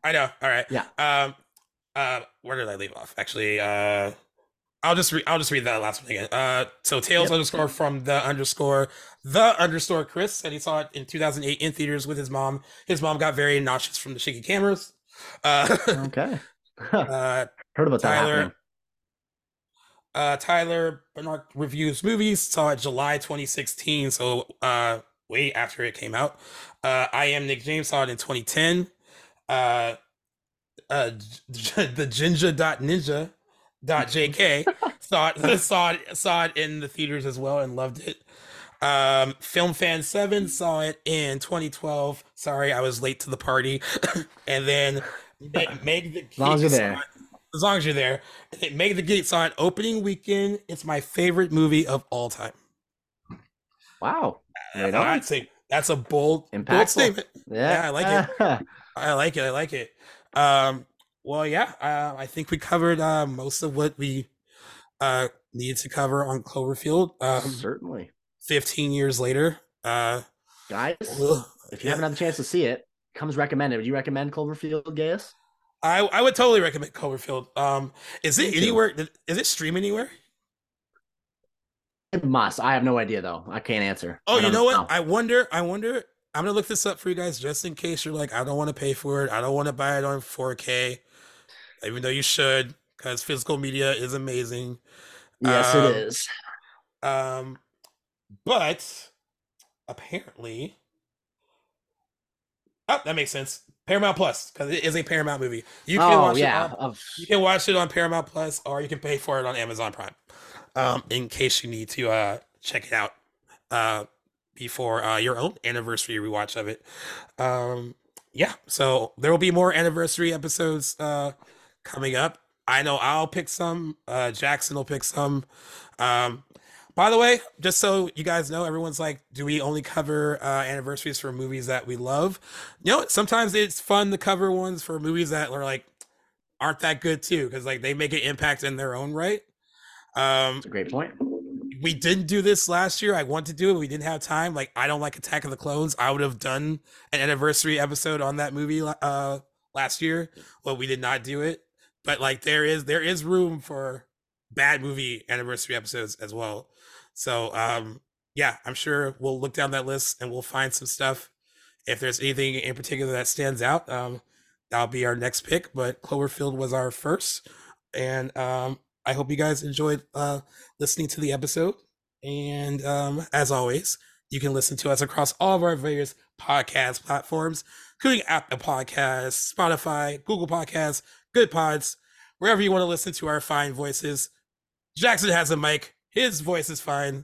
B: I know. All right.
C: Yeah.
B: Um. Uh. Where did I leave off? Actually. Uh. I'll just read. I'll just read that last one again. Uh. So tails
C: Yep.
B: underscore from the underscore the underscore Chris said he saw it in 2008 in theaters with his mom. His mom got very nauseous from the shaky cameras. Uh.
C: Okay.
B: uh
C: Heard about that
B: Tyler.
C: happening.
B: uh Tyler Bernard reviews movies saw it July 2016 so uh way after it came out uh I am Nick James saw it in 2010 uh uh the ninja dot jk saw it saw it saw it in the theaters as well and loved it um film fan 7 saw it in 2012 sorry I was late to the party and then Meg, Meg the
C: As long as you're there.
B: it- as long as you're there. And then Meg the Geek saw it opening weekend. It's my favorite movie of all time.
C: Wow. Right
B: Uh,
C: on.
B: I'd say that's a bold, bold statement.
C: Yeah,
B: I like it. I like it. I like it. Um, well, yeah, uh, I think we covered uh, most of what we uh, needed to cover on Cloverfield. Um,
C: Certainly.
B: 15 years later. Uh,
C: Guys,
B: well,
C: if you
B: yeah.
C: haven't had the chance to see it, comes recommended. Would you recommend Cloverfield, Gaius?
B: I, I would totally recommend Cloverfield. Um, is it anywhere? Is it stream anywhere?
C: It must. I have no idea though. I can't answer.
B: Oh, you know what? I wonder. I wonder. I'm gonna look this up for you guys just in case you're like, I don't want to pay for it. I don't want to buy it on 4K, even though you should, because physical media is amazing.
C: yes,
B: um,
C: it is.
B: Um, but apparently, oh, that makes sense. Paramount Plus, because it is a Paramount movie. You can
C: oh
B: watch
C: yeah.
B: it. On, you can watch it on Paramount Plus, or you can pay for it on Amazon Prime. Um, in case you need to uh check it out uh before uh your own anniversary rewatch of it. Um yeah, so there will be more anniversary episodes uh coming up. I know I'll pick some, uh Jackson will pick some. Um by the way, just so you guys know, everyone's like, do we only cover uh, anniversaries for movies that we love? You know, sometimes it's fun to cover ones for movies that are like aren't that good too, because like they make an impact in their own right. Um,
C: that's a great point.
B: we didn't do this last year. I want to do it, we didn't have time. Like I don't like Attack of the Clones. I would have done an anniversary episode on that movie uh last year, but we did not do it. But like there is there is room for bad movie anniversary episodes as well. So um yeah, I'm sure we'll look down that list and we'll find some stuff. If there's anything in particular that stands out, um that'll be our next pick. But Cloverfield was our first. And um I hope you guys enjoyed uh listening to the episode. And um, as always, you can listen to us across all of our various podcast platforms, including Apple Podcasts, Spotify, Google Podcasts, Goodpods, wherever you want to listen to our fine voices. Jackson has a mic. His voice is fine.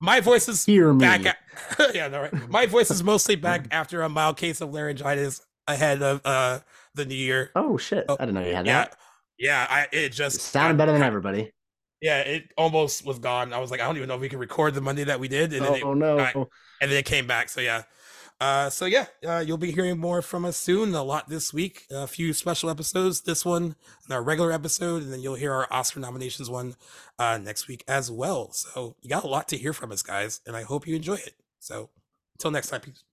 B: My voice is
C: Hear me.
B: back. yeah, no, right. My voice is mostly back after a mild case of laryngitis ahead of uh, the new year.
C: oh shit!
B: Oh,
C: I didn't know you had
B: Yeah,
C: that.
B: yeah. I it just
C: It sounded better than everybody.
B: yeah, it almost was gone. I was like, I don't even know if we can record the Monday that we did, and then it,
C: Oh no!
B: I- and then it came back. So yeah, uh, so yeah, uh, you'll be hearing more from us soon. A lot this week, a few special episodes. This one, our regular episode, and then you'll hear our Oscar nominations one uh, next week as well. So you got a lot to hear from us, guys, and I hope you enjoy it. So until next time, peace.